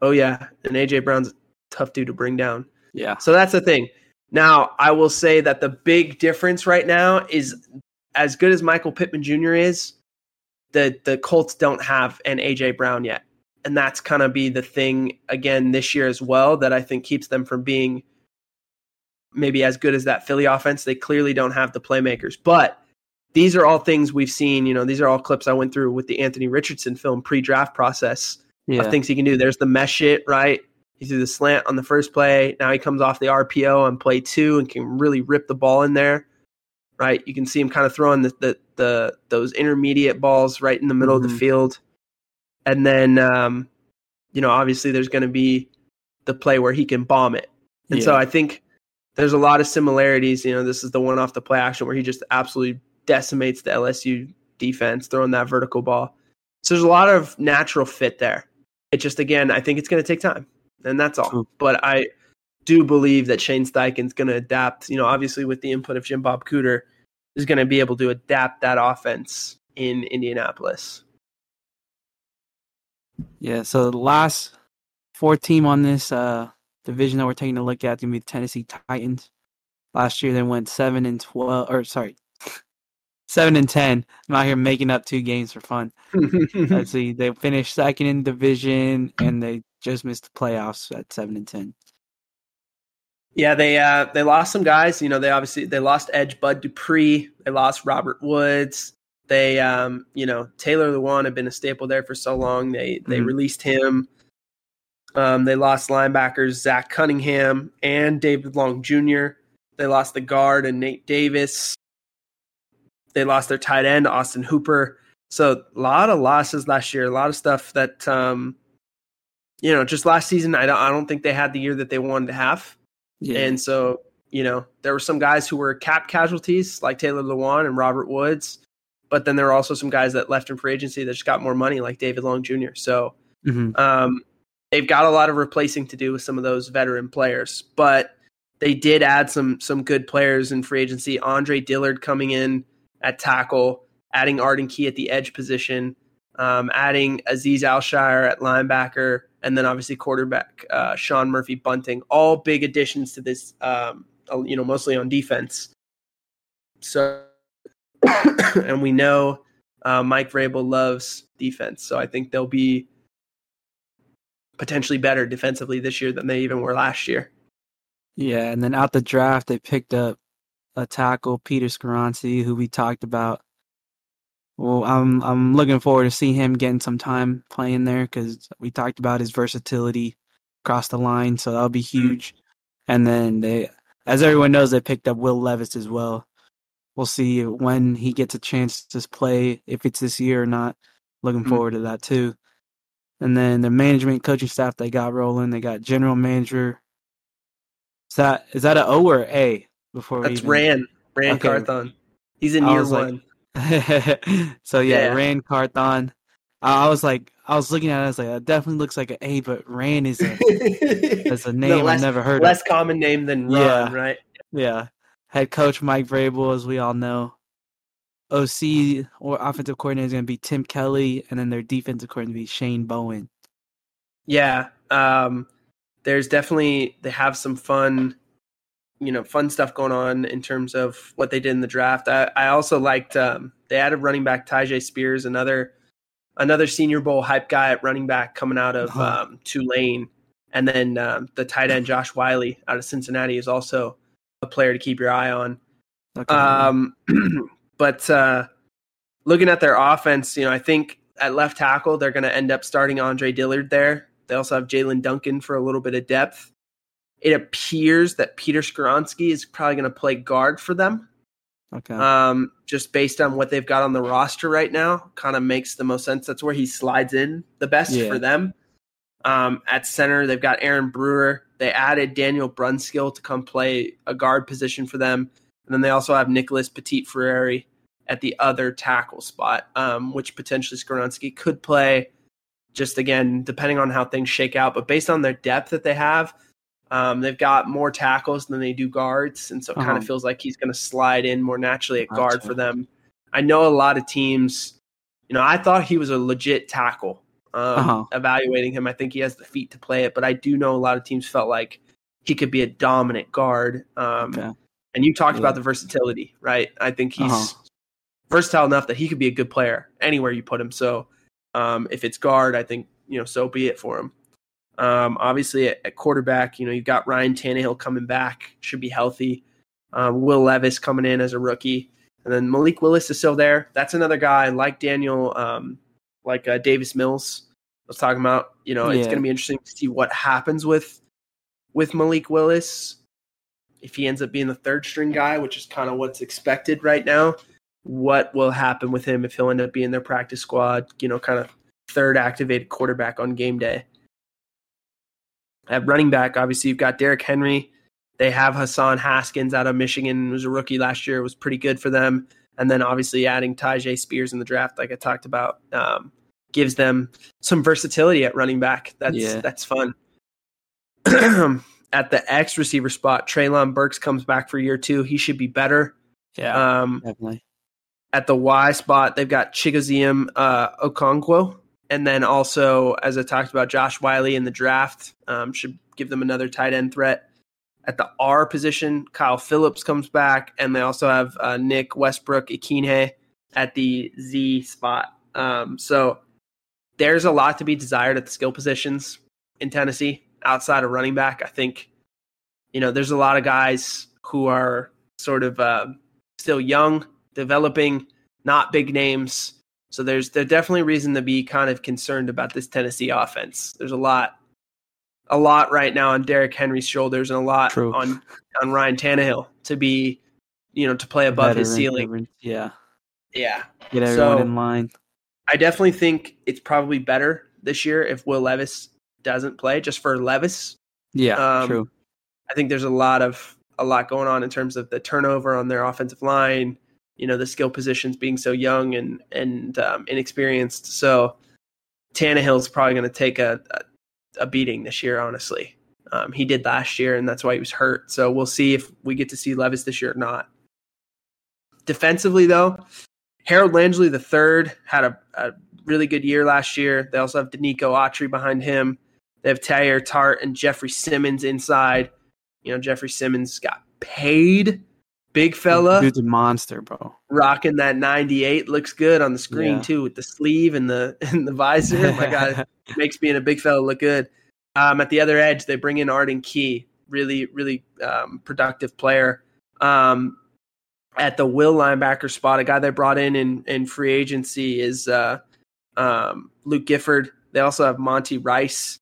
Oh yeah, and AJ Brown's a tough dude to bring down. Yeah. So that's the thing. Now, I will say that the big difference right now is as good as Michael Pittman Jr. is, the the Colts don't have an AJ Brown yet. And that's kind of be the thing again this year as well that I think keeps them from being maybe as good as that Philly offense. They clearly don't have the playmakers. But these are all things we've seen, you know, these are all clips I went through with the Anthony Richardson film pre-draft process Yeah. of things he can do. There's the mesh it, right? He threw the slant on the first play. Now he comes off the RPO on play two and can really rip the ball in there, right? You can see him kind of throwing the the, the those intermediate balls right in the middle of Mhm. the field, and then um, you know obviously there's going to be the play where he can bomb it, and so I think there's a lot of similarities. You know, this is the one off the play action where he just absolutely decimates the LSU defense throwing that vertical ball. So there's a lot of natural fit there. It just again, I think it's going to take time, and that's all. True. But I do believe that Shane Steichen's going to adapt. You know, obviously with the input of Jim Bob Cooter, is going to be able to adapt that offense in Indianapolis. Yeah, so the last four team on this uh, division that we're taking a look at is gonna be the Tennessee Titans. Last year they went seven and twelve, or sorry, (laughs) seven and ten. I'm out here making up two games for fun. (laughs) Let's see, they finished second in division and they just missed the playoffs at seven and ten. Yeah, they uh they lost some guys. You know, they obviously they lost Edge Bud Dupree. They lost Robert Woods. They um, you know, Taylor Lewan had been a staple there for so long. They they Mhm. released him. Um, they lost linebackers Zach Cunningham and David Long Jr. They lost the guard and Nate Davis. They lost their tight end Austin Hooper. So a lot of losses last year. A lot of stuff that um, you know, just last season. I don't. I don't think they had the year that they wanted to have. Yeah. And so you know, there were some guys who were cap casualties like Taylor Lewan and Robert Woods, but then there were also some guys that left in free agency that just got more money, like David Long Jr. So Mhm. um, they've got a lot of replacing to do with some of those veteran players, but they did add some some good players in free agency. Andre Dillard coming in at tackle, adding Arden Key at the edge position, um, adding Azeez Al-Shaair at linebacker, and then obviously quarterback uh, Sean Murphy Bunting. All big additions to this, um, you know, mostly on defense. So, (coughs) and we know uh, Mike Vrabel loves defense, so I think they'll be potentially better defensively this year than they even were last year. Yeah, and then out the draft they picked up a tackle, Peter Skoronski, who we talked about. Well, I'm I'm looking forward to seeing him getting some time playing there because we talked about his versatility across the line, so that'll be huge. And then they, as everyone knows, they picked up Will Levis as well. We'll see when he gets a chance to play, if it's this year or not. Looking Mhm. forward to that too. And then the management coaching staff they got rolling. They got general manager. Is that is that a O or A? Before That's even- Rand Rand Okay. Carthon. He's in I year was like- one. (laughs) so yeah, Yeah. Rand Carthon. I I was like, I was looking at it. I was like, that definitely looks like an A, but Rand is a (laughs) is a name less, I've never heard less of. common name than Ron, Yeah. right? Yeah, head coach Mike Vrabel, as we all know. OC or offensive coordinator is going to be Tim Kelly, and then their defensive coordinator is be Shane Bowen. Yeah. Um, there's definitely they have some fun, you know, fun stuff going on in terms of what they did in the draft. I, I also liked um, they added running back Tyjae Spears, another another Senior Bowl hype guy at running back coming out of Uh-huh. um, Tulane, and then um, the tight end Josh Whyle out of Cincinnati is also a player to keep your eye on. Okay. Um, (clears throat) but uh, looking at their offense, you know, I think at left tackle they're going to end up starting Andre Dillard there. They also have Jaelyn Duncan for a little bit of depth. It appears that Peter Skoronski is probably going to play guard for them, okay. um, just based on what they've got on the roster right now. Kind of makes the most sense. That's where he slides in the best Yeah. for them. Um, at center, they've got Aaron Brewer. They added Daniel Brunskill to come play a guard position for them. And then they also have Nicholas Petit-Frere at the other tackle spot, um, which potentially Skoronski could play. Just again, depending on how things shake out, but based on their depth that they have, um, they've got more tackles than they do guards, and so it kind Uh-huh. of feels like he's going to slide in more naturally at guard for them. I know a lot of teams. You know, I thought he was a legit tackle. Um, Uh-huh. Evaluating him, I think he has the feet to play it, but I do know a lot of teams felt like he could be a dominant guard. Um, Okay. And you talked Yeah. about the versatility, right? I think he's Uh-huh. Versatile enough that he could be a good player anywhere you put him. So um, if it's guard, I think you know so be it for him. Um, obviously at, at quarterback, you know you've got Ryan Tannehill coming back, should be healthy. Um, Will Levis coming in as a rookie, and then Malik Willis is still there. That's another guy like Daniel, um, like uh, Davis Mills I was talking about. You know, it's going to be interesting to see what happens with with Malik Willis if he ends up being the third string guy, which is kind of what's expected right now what will happen with him if he'll end up being their practice squad, you know, kind of third activated quarterback on game day. At running back, obviously you've got Derrick Henry. They have Hassan Haskins out of Michigan, who was a rookie last year, was pretty good for them. And then obviously adding Tyjae Spears in the draft, like I talked about, um, gives them some versatility at running back. That's Yeah. that's fun. (clears throat) at the X receiver spot, Treylon Burks comes back for year two. He should be better. Yeah, Um, definitely. At the Y spot, they've got Chigoziem uh, Okonkwo. And then also, as I talked about, Josh Whyle in the draft um, should give them another tight end threat. At the R position, Kyle Phillips comes back. And they also have uh, Nick Westbrook Ikhine at the Z spot. Um, so there's a lot to be desired at the skill positions in Tennessee outside of running back. I think, you know, there's a lot of guys who are sort of uh, still young, developing, not big names. So there's there's definitely reason to be kind of concerned about this Tennessee offense. There's a lot a lot right now on Derrick Henry's shoulders and a lot True. on on Ryan Tannehill to be, you know, to play above his ceiling. veteran. Yeah. Yeah, Get everyone So- in line. I definitely think it's probably better this year if Will Levis doesn't play, just for Levis. Yeah, um, true. I think there's a lot of a lot going on in terms of the turnover on their offensive line. You know, the skill positions being so young and and um, inexperienced. So Tannehill's probably going to take a, a a beating this year. Honestly, um, he did last year, and that's why he was hurt. So we'll see if we get to see Levis this year or not. Defensively, though, Harold Landry the third had a, a really good year last year. They also have Denico Autry behind him. They have Teair Tart and Jeffrey Simmons inside. You know, Jeffrey Simmons got paid. Big fella, Dude's a monster, bro. rocking that 98. Looks good on the screen Yeah. too with the sleeve and the (laughs) and the visor. My God, (laughs) makes being a big fella look good. Um, at the other edge, they bring in Arden Key, really, really um, productive player. Um, at the will linebacker spot, a guy they brought in in, in free agency is uh, um, Luke Gifford. They also have Monty Rice.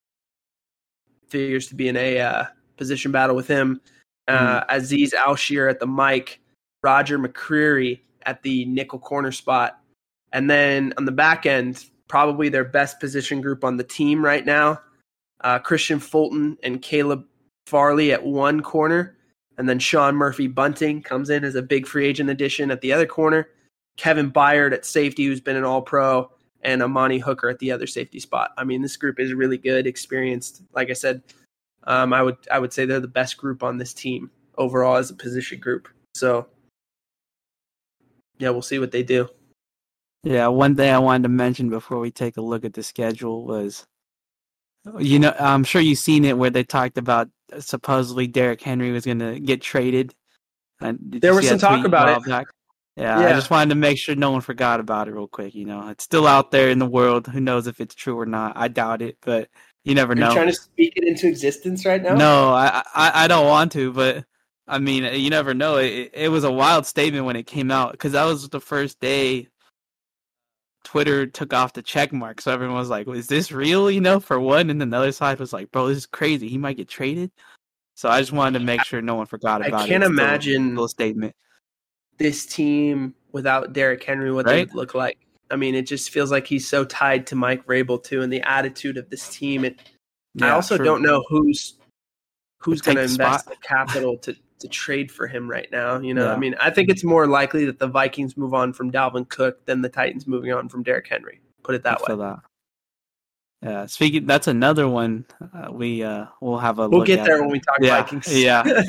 Figures to be in a uh, position battle with him. Uh, Azeez Al-Shaair at the mic, Roger McCreary at the nickel corner spot. And then on the back end, probably their best position group on the team right now uh, Kristian Fulton and Caleb Farley at one corner. And then Sean Murphy Bunting comes in as a big free agent addition at the other corner. Kevin Byard at safety, who's been an all pro, and Amani Hooker at the other safety spot. I mean, this group is really good, experienced. Like I said, um, I would I would say they're the best group on this team overall as a position group. So yeah, we'll see what they do. Yeah, one thing I wanted to mention before we take a look at the schedule was, you know, I'm sure you've seen it where they talked about supposedly Derrick Henry was going to get traded. And There was some talk about it. back? Yeah, I just wanted to make sure no one forgot about it real quick. You know, it's still out there in the world. Who knows if it's true or not? I doubt it, but you never Are you know. trying to speak it into existence right now? No, I, I I don't want to, but I mean, you never know. It it was a wild statement when it came out because that was the first day Twitter took off the check mark, so everyone was like, "Is this real?" You know, for one, and then the other side was like, "Bro, this is crazy. He might get traded." So I just wanted to make sure no one forgot about it. I can't still- imagine- a statement. This team without Derrick Henry, what they would look like. I mean, it just feels like he's so tied to Mike Vrabel too, and the attitude of this team. It, yeah, I also true. don't know who's who's going to invest spot. the capital to to trade for him right now. You know, Yeah. I mean, I think it's more likely that the Vikings move on from Dalvin Cook than the Titans moving on from Derrick Henry. Put it that I way. that. Yeah, speaking, that's another one uh, we uh we'll have a We'll get there when we talk yeah, Vikings. Yeah. (laughs)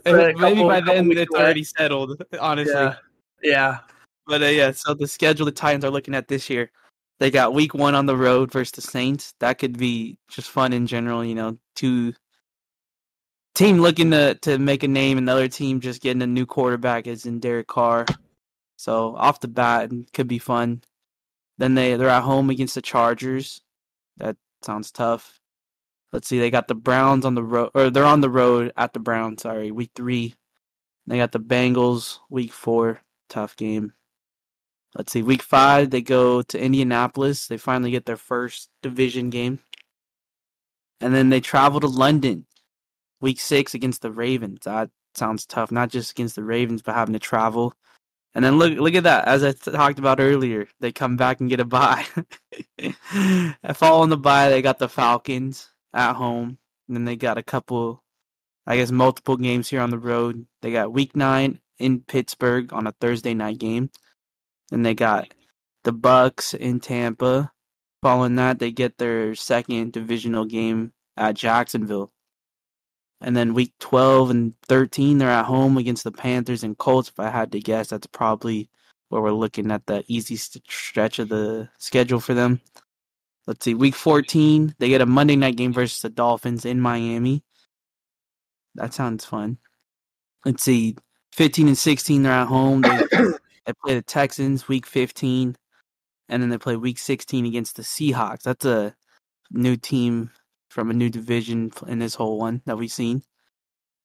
(laughs) Maybe couple- by then it's already settled, honestly. yeah. Yeah. But uh, yeah, so the schedule the Titans are looking at this year, they got week one on the road versus the Saints. That could be just fun in general, you know. Two team looking to to make a name, and the other team just getting a new quarterback is in Derek Carr. So off the bat, could be fun. Then they they're at home against the Chargers. That sounds tough. Let's see, they got the Browns on the road, or they're on the road at the Browns. Sorry, week three. They got the Bengals week four, tough game. Let's see, week five they go to Indianapolis. They finally get their first division game, and then they travel to London, week six against the Ravens. Ah, that sounds tough. Not just against the Ravens, but having to travel. And then look, look at that. As I talked about earlier, they come back and get a bye. (laughs) Following the bye, they got the Falcons at home, and then they got a couple, I guess, multiple games here on the road. They got Week Nine in Pittsburgh on a Thursday night game, and they got the Bucs in Tampa. Following that, they get their second divisional game at Jacksonville. And then week 12 and 13, they're at home against the Panthers and Colts. If I had to guess, that's probably where we're looking at the easy stretch of the schedule for them. Let's see, week 14, they get a Monday night game versus the Dolphins in Miami. That sounds fun. Let's see, 15 and 16, they're at home. They, (coughs) they play the Texans week 15, and then they play week 16 against the Seahawks. That's a new team from a new division in this whole one that we've seen.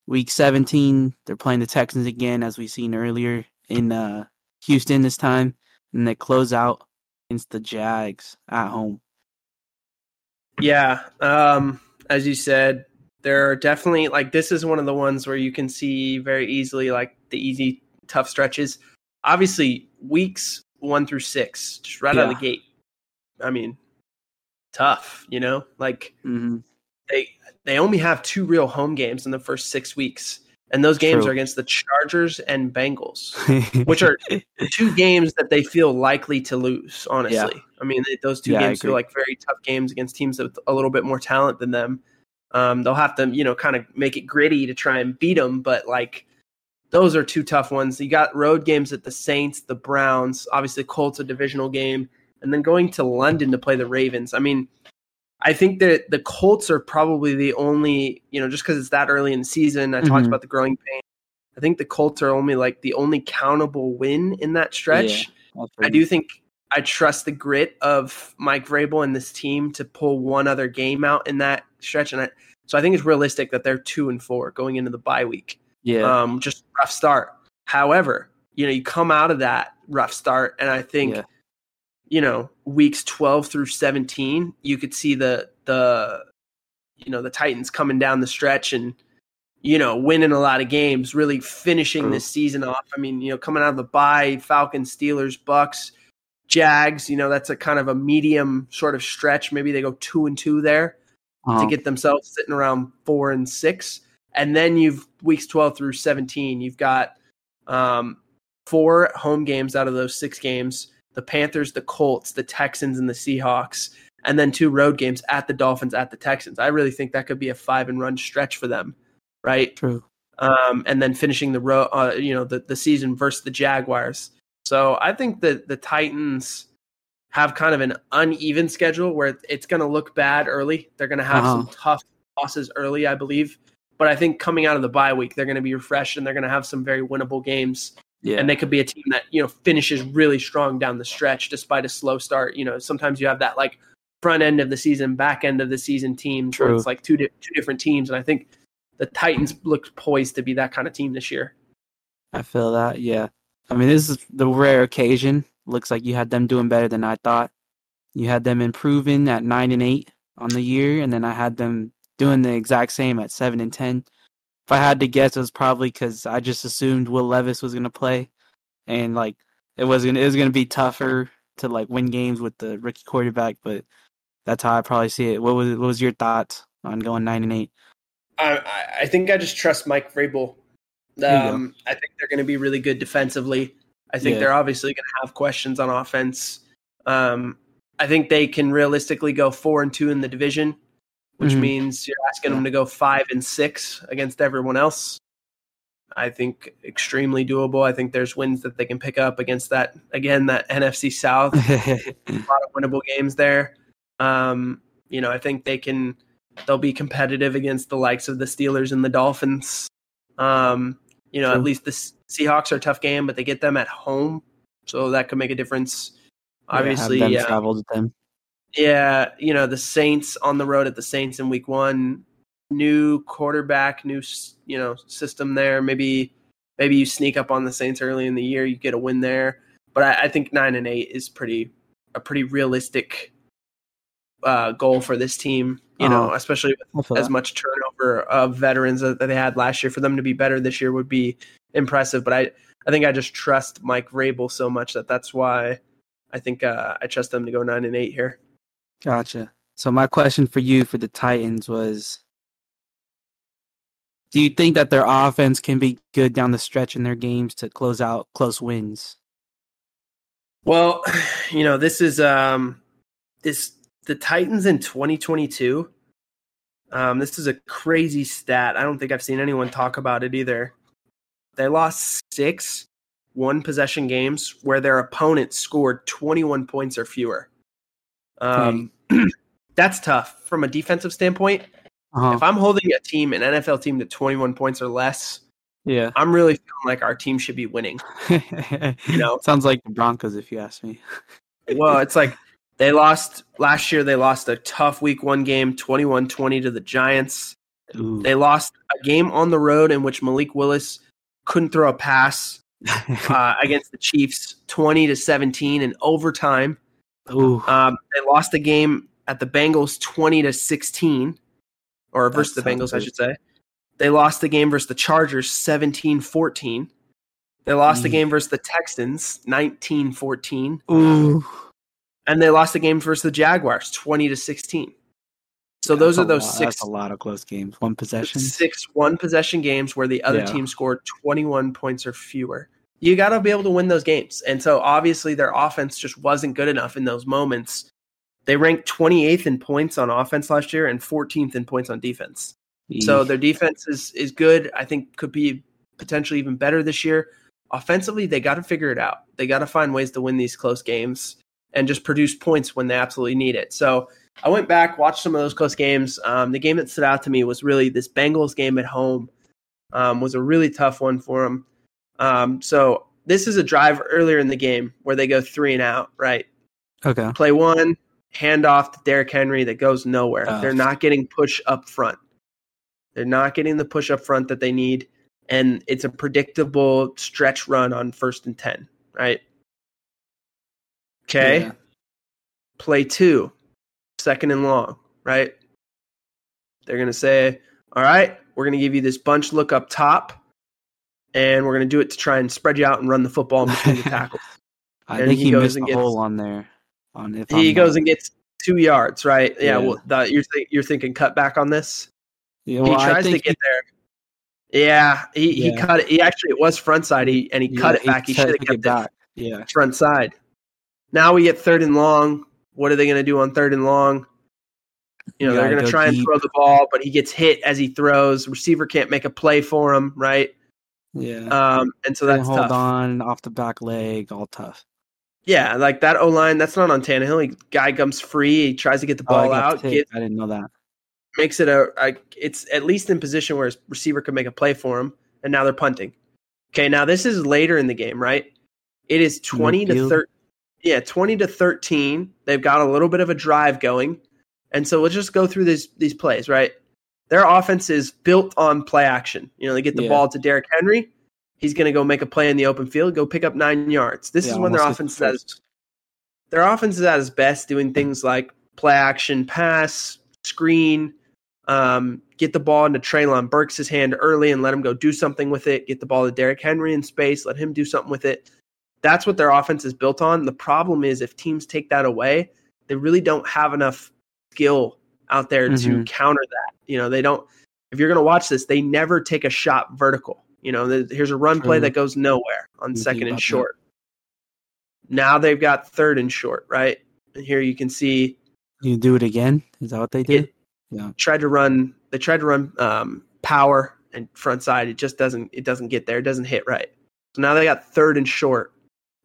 Week 17, they're playing the Texans again, as we've seen earlier in uh, Houston this time. And they close out against the Jags at home. Yeah. Um, as you said, there are definitely like this is one of the ones where you can see very easily like the easy tough stretches. Obviously, weeks one through six, just right out of the gate. I mean, tough, you know, like hmm they they only have two real home games in the first six weeks, and those games True. are against the Chargers and Bengals, (laughs) which are two games that they feel likely to lose. Honestly, I mean they, those two Yeah, games are like very tough games against teams with a little bit more talent than them. Um, they'll have to you know kind of make it gritty to try and beat them, but like those are two tough ones. You got road games at the Saints, the Browns, obviously Colts a divisional game, and then going to London to play the Ravens. I mean, I think that the Colts are probably the only, you know, just because it's that early in the season. I talked Mhm. about the growing pain. I think the Colts are only like the only countable win in that stretch. I do think I trust the grit of Mike Vrabel and this team to pull one other game out in that stretch, and I, so I think it's realistic that they're two and four going into the bye week Yeah. um, just rough start. However, you know, you come out of that rough start, and I think, Yeah. you know, weeks twelve through seventeen, you could see the the you know the Titans coming down the stretch and you know winning a lot of games, really finishing True. this season off. I mean, you know, coming out of the bye, Falcons, Steelers, Bucs, Jags. You know, that's a kind of a medium sort of stretch. Maybe they go two and two there Uh-huh. to get themselves sitting around four and six. And then you've weeks 12 through 17, you've got um, four home games out of those six games the Panthers, the Colts, the Texans, and the Seahawks, and then two road games at the Dolphins, at the Texans. I really think that could be a five and run stretch for them, right? True. um, and then finishing the row, uh, you know, the, the season versus the Jaguars. So I think that the Titans have kind of an uneven schedule where it's going to look bad early. They're going to have some Uh-huh. tough losses early, I believe. But I think coming out of the bye week, they're going to be refreshed and they're going to have some very winnable games. Yeah. And they could be a team that you know finishes really strong down the stretch despite a slow start. You know, sometimes you have that like front end of the season, back end of the season teams where it's like two di- two different teams. And I think the Titans look poised to be that kind of team this year. I feel that. Yeah. I mean, this is the rare occasion. Looks like you had them doing better than I thought. You had them improving at nine and eight on the year, and then I had them doing the exact same at seven and ten. If I had to guess, it was probably because I just assumed Will Levis was gonna play, and like it was gonna it was gonna be tougher to like win games with the rookie quarterback. But that's how I probably see it. What was what was your thoughts on going nine and eight? I, I- think I just trust Mike Vrabel. There you go. Um, I think they're going to be really good defensively. I think Yeah. they're obviously going to have questions on offense. Um, I think they can realistically go four and two in the division, which Mhm. means you're asking them to go five and six against everyone else. I think extremely doable. I think there's wins that they can pick up against that again that NFC South (laughs) a lot of winnable games there. Um, you know, I think they can they'll be competitive against the likes of the Steelers and the Dolphins. Um, you know, True. at least the Seahawks are a tough game, but they get them at home, so that could make a difference. Obviously, yeah, have them yeah, them. Yeah, you know, the Saints on the road at the Saints in week 1, new quarterback, new you know, system there. Maybe maybe you sneak up on the Saints early in the year, you get a win there. But I, I think 9 and 8 is pretty a pretty realistic uh, goal for this team, you know, Uh-huh. especially with as that. much turnover of veterans that that they had last year. For them to be better this year would be impressive. But I, I think I just trust Mike Vrabel so much that that's why I think uh, I trust them to go nine and eight here. Gotcha. So my question for you for the Titans was do you think that their offense can be good down the stretch in their games to close out close wins? Well, (sighs) you know, this is um this the Titans in 2022. Um, this is a crazy stat. I don't think I've seen anyone talk about it either. They lost six one possession games where their opponent scored 21 points or fewer. Um, (clears throat) that's tough from a defensive standpoint. Uh-huh. If I'm holding a team, an NFL team, to 21 points or less, Yeah. I'm really feeling like our team should be winning. (laughs) you know. sounds like the Broncos if you ask me. (laughs) well, it's like they lost last year. They lost a tough week one game, 21 20 to the Giants. Ooh. They lost a game on the road in which Malik Willis couldn't throw a pass (laughs) uh, against the Chiefs, 20 to 17 in overtime. Ooh. Um, they lost the game at the Bengals, 20 to 16. or versus the Bengals, I should say. They lost the game versus the Chargers 17-14. They lost the game versus the Texans 19-14, Ooh. and they lost the game versus the Jaguars 20 to 16. So those That's are those lot- six That's a lot of close games. One possession. six one possession games where the other Yeah. team scored 21 points or fewer. You got to be able to win those games. And so obviously their offense just wasn't good enough in those moments. They ranked 28th in points on offense last year and 14th in points on defense. So their defense is is good. I think could be potentially even better this year. Offensively, they got to figure it out. They got to find ways to win these close games and just produce points when they absolutely need it. So I went back, watched some of those close games. Um, the game that stood out to me was really this Bengals game at home. Um, was a really tough one for them. Um, so this is a drive earlier in the game where they go three and out. Right, okay. play one, hand off to Derrick Henry that goes nowhere. Tough. They're not getting push up front. They're not getting the push up front that they need. And it's a predictable stretch run on first and 10, right? Okay. Yeah. Play two, second and long, right? They're going to say, all right, we're going to give you this bunch look up top, and we're going to do it to try and spread you out and run the football in between the (laughs) tackles. I And think he he, goes missed and gets- hole on there. On if he I'm goes not- and gets two yards, right? Yeah. Yeah. Well, the, you're, th- you're thinking cut back on this? Yeah, well, he tries to get there. Yeah, he, he cut it. He actually it was front side. He and he he- cut yeah, it back. He should have kept it back. Yeah. front side. Now we get third and long. What are they going to do on third and long? You know they're going to try and throw the ball, but he gets hit as he throws. Receiver can't make a play for him, right? Yeah. Um, and so that's hold tough. on off the back leg, all tough. Yeah, like that O line. That's not on Tannehill. He, guy comes free. He tries to get the Oh, ball got out. I didn't know that. makes it a, a. It's at least in position where his receiver could make a play for him, and now they're punting. Okay, now this is later in the game, right? It is twenty to thirteen. Yeah, twenty to thirteen. They've got a little bit of a drive going, and so let's just go through these these plays. Right, their offense is built on play action. You know, they get the Yeah. ball to Derrick Henry. He's going to go make a play in the open field, go pick up nine yards. This Yeah, is when their offense the first. their offense is at its best doing things like play action, pass, screen, um, get the ball into Treylon Burks' hand early and let him go do something with it. Get the ball to Derrick Henry in space, let him do something with it. That's what their offense is built on. The problem is if teams take that away, they really don't have enough skill out there to Mhm. counter that. You know, they don't. If you're going to watch this, they never take a shot vertical. You know, th- here's a run play that goes nowhere on second and that. short. Now they've got third and short, right? And here you can see You do it again? Is that what they did? It- yeah. tried to run. They tried to run um, power and front side. It just doesn't. It doesn't get there. It doesn't hit right. So now they got third and short.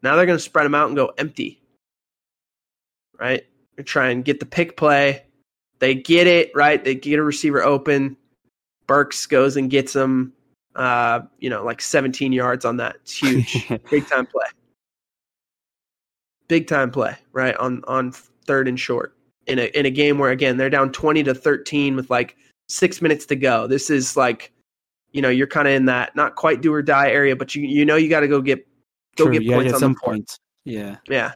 Now they're going to spread them out and go empty. Right? They try and get the pick play. They get it right. They get a receiver open. Burks goes and gets them. Uh, you know, like 17 yards on that. It's huge. (laughs) big time play. Big time play, right on on third and short in a in a game where again they're down twenty to thirteen with like six minutes to go. This is like, you know, you're kind of in that not quite do or die area, but you you know you got to go get go True, get points get on some the points. Yeah. Yeah.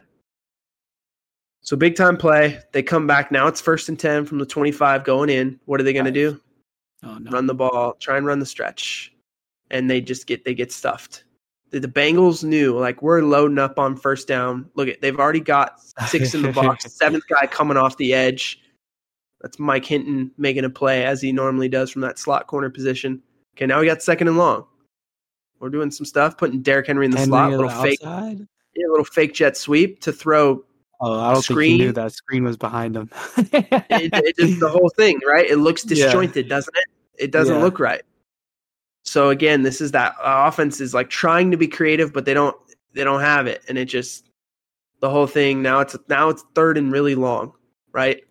So big time play. They come back now. It's first and ten from the twenty five going in. What are they going to do? Oh no. run the ball, try and run the stretch, and they just get they get stuffed. The, the Bengals knew like we're loading up on first down. Look at they've already got six in the box, (laughs) seventh guy coming off the edge. That's Mike Hilton making a play as he normally does from that slot corner position. Okay, now we got second and long. We're doing some stuff, putting Derrick Henry in the Henry slot, little fake, yeah, little fake jet sweep to throw. Oh, I don't think screen. he knew that screen was behind him. It, it just (laughs) the whole thing, right? It looks Yeah. disjointed, doesn't it? It doesn't Yeah. look right. So again, this is that uh, offense is like trying to be creative, but they don't they don't have it, and it just the whole thing. Now it's now it's third and really long, right?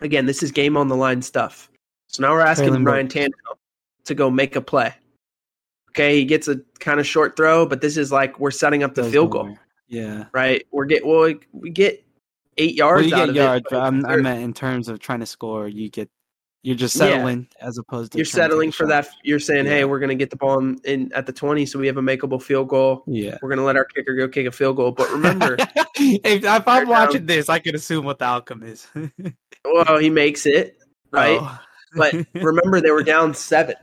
Again, this is game on the line stuff. So now we're asking Treylon Ryan Burks. Tannehill to go make a play. Okay, he gets a kind of short throw, but this is like we're setting up the field goal. Yeah. right? We're get well, we- we get eight yards Well, you out get yards, it. but I'm, I meant in terms of trying to score, you get you're just Yeah. settling as opposed to you're trying to settling for shot. that. You're saying, "Hey, we're going to get the ball in, in at the 20, so we have a makeable field goal. Yeah. We're going to let our kicker go kick a field goal." But remember, (laughs) if, if I'm down- watching this, I can assume what the outcome is. (laughs) well, he makes it right. Oh, but (laughs) remember they were down seven.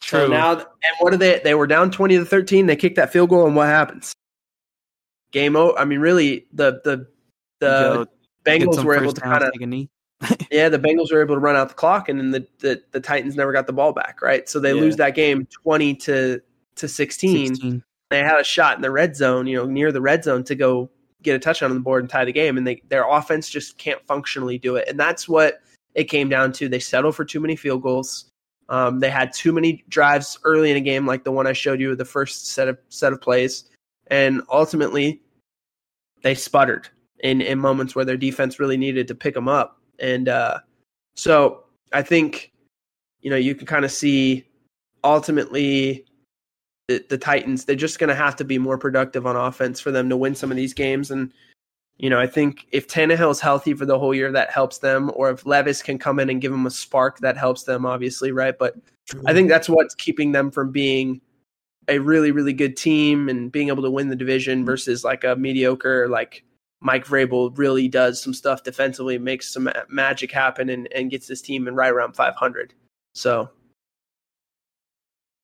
True. So now, and what are they? They were down twenty to thirteen. They kicked that field goal, and what happens? Game over. I mean, really, the the the Go Bengals were able to kind of take a knee. (laughs) yeah, the Bengals were able to run out the clock, and then the, the the Titans never got the ball back. Right, so they Yeah. lose that game twenty to to sixteen. 16. They had a shot in the red zone, you know, near the red zone to go get a touchdown on the board and tie the game, and they their offense just can't functionally do it, and that's what it came down to. They settled for too many field goals. Um, they had too many drives early in a game, like the one I showed you, the first set of set of plays, and ultimately they sputtered in in moments where their defense really needed to pick them up. And uh, so I think you know you can kind of see ultimately the, the Titans they're just going to have to be more productive on offense for them to win some of these games. And you know I think if Tannehill's healthy for the whole year, that helps them. Or if Levis can come in and give them a spark, that helps them obviously, right? But I think that's what's keeping them from being a really, really good team and being able to win the division versus like a mediocre, like Mike Vrabel really does some stuff defensively, makes some magic happen, and, and gets this team in right around 500. So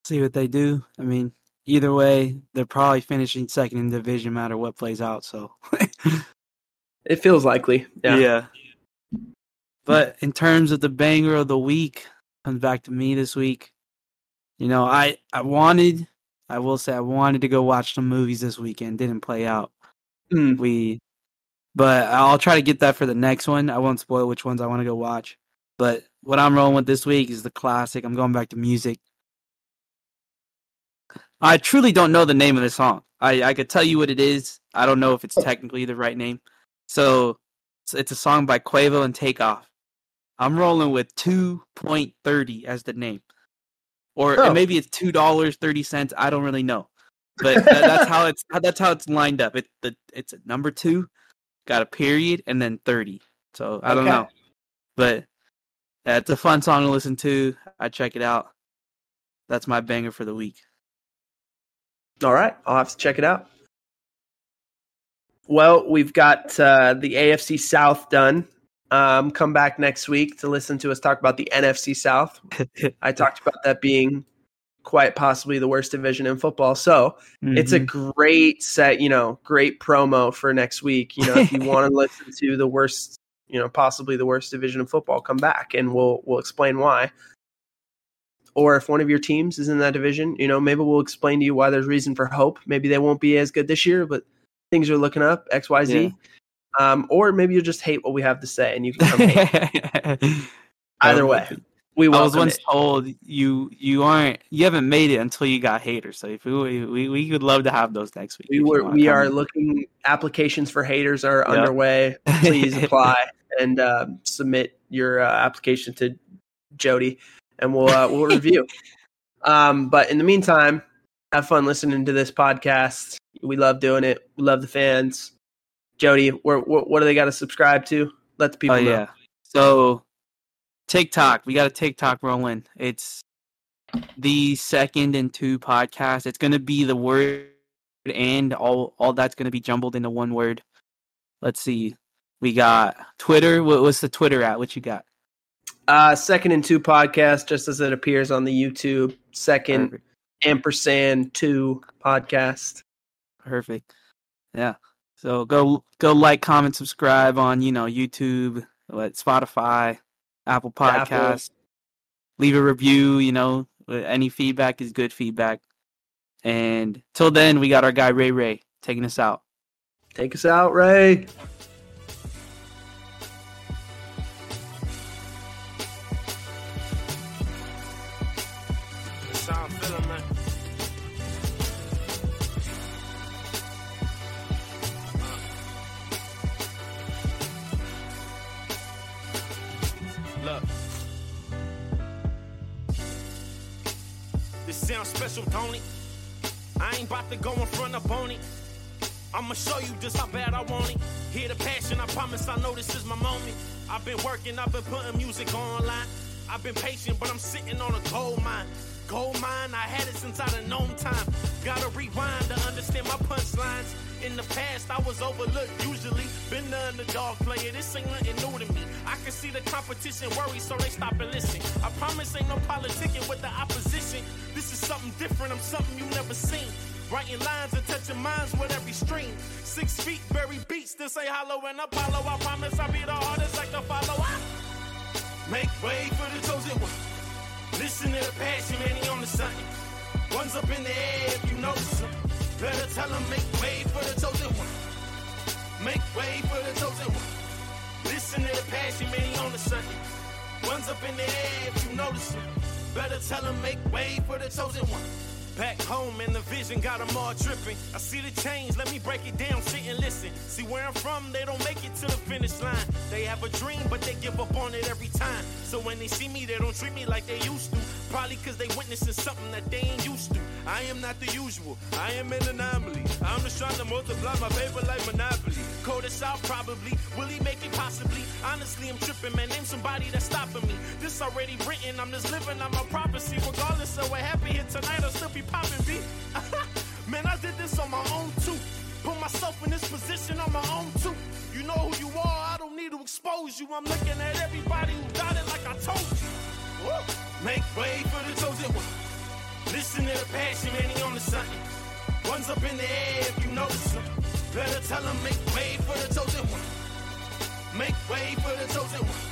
see what they do. I mean, either way, they're probably finishing second in division, no matter what plays out. So, (laughs) it feels likely. Yeah. But in terms of the banger of the week, comes back to me this week. You know, I I wanted, I will say, I wanted to go watch some movies this weekend. Didn't play out. Mm. We, but I'll try to get that for the next one. I won't spoil which ones I want to go watch. But what I'm rolling with this week is the classic. I'm going back to music. I truly don't know the name of the song. I, I could tell you what it is. I don't know if it's technically the right name. So it's, it's a song by Quavo and Takeoff. I'm rolling with 2.30 as the name. Or Oh. maybe it's two dollars thirty cents. I don't really know, but that, that's how it's (laughs) that's how it's lined up. It the it's a number two, got a period, and then thirty. So I don't Okay. know, but yeah, it's a fun song to listen to. I check it out. That's my banger for the week. All right, I'll have to check it out. Well, we've got uh, the AFC South done. Um, come back next week to listen to us talk about the NFC South. I (laughs) talked about that being quite possibly the worst division in football. So it's a Mhm. great set, you know, great promo for next week. You know, if you want to (laughs) listen to the worst, you know, possibly the worst division in football, come back and we'll we'll explain why. Or if one of your teams is in that division, you know, maybe we'll explain to you why there's reason for hope. Maybe they won't be as good this year, but things are looking up, X, Y, Z. Yeah. Um, or maybe you'll just hate what we have to say and you can come hate. (laughs) Either way, we I was once it. told you you aren't you haven't made it until you got haters. So if we we, we would love to have those next week. We were we are in. looking applications for haters are Yeah. underway. Please (laughs) apply and uh, submit your uh, application to Jodye, and we'll uh, we'll review. (laughs) Um, but in the meantime, have fun listening to this podcast. We love doing it. We love the fans. Jodye, where, what, what do they got to subscribe to? Let the people oh know. yeah. So TikTok, we got a TikTok rolling. It's the second and two podcast. It's gonna be the word and all all that's gonna be jumbled into one word. Let's see. We got Twitter. What, what's the Twitter at? What you got? Uh, second and two podcast, just as it appears on the YouTube. Second Perfect. ampersand two podcast. Perfect. Yeah. So go go like, comment, subscribe on you know YouTube, what Spotify, Apple. Podcasts. Leave a review. You know, uh, any feedback is good feedback. And till then, we got our guy Ray Ray taking us out. Take us out, Ray. This sounds special, don't it? I ain't about to go in front of Boney. I'ma show you just how bad I want it. Hear the passion, I promise I know this is my moment. I've been working, I've been putting music online. I've been patient, but I'm sitting on a gold mine. Gold mine, I had it since I done known time. Gotta rewind to understand. my punchlines. In the past, I was overlooked, usually. Been the underdog player, this ain't nothing new to me. I can see the competition worry, so they stop and listen. I promise ain't no politicking with the opposition. This is something different, I'm something you never seen. Writing lines and touching minds with every stream. Six feet, bury beats, this ain't hollow and Apollo. I promise I'll be the hardest like to follow. I make way for the chosen one. Listen to the passion, man, he on the something. One's up in the air if you notice him. Better tell him, make way for the chosen one. Make way for the chosen one. Listen to the passion, man, he on the something. One's up in the air if you notice him. Better tell him, make way for the chosen one. Back home and the vision got them all tripping. I see the change, let me break it down, sit and listen. See where I'm from, they don't make it to the finish line. They have a dream, but they give up on it every time. So when they see me, they don't treat me like they used to. Probably cause they witnessing something that they ain't used to. I am not the usual, I am an anomaly. I'm just trying to multiply my paper like Monopoly. Code us out probably, will he make it possibly? Honestly, I'm tripping, man, name somebody that's stopping me. This already written, I'm just living on my prophecy. Regardless of what happened here tonight, I'll still be popping. (laughs) Man, I did this on my own too. Put myself in this position on my own too. You know who you are, I don't need to expose you. I'm looking at everybody who got it like I told you. Woo. Make way for the chosen one. Listen to the passion, man, he on the something. One's up in the air if you notice him. Better tell him, make way for the chosen one. Make way for the chosen one.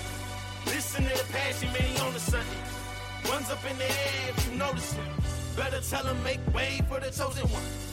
Listen to the passion, man, he on the something. One's up in the air if you notice him. Better tell him, make way for the chosen one.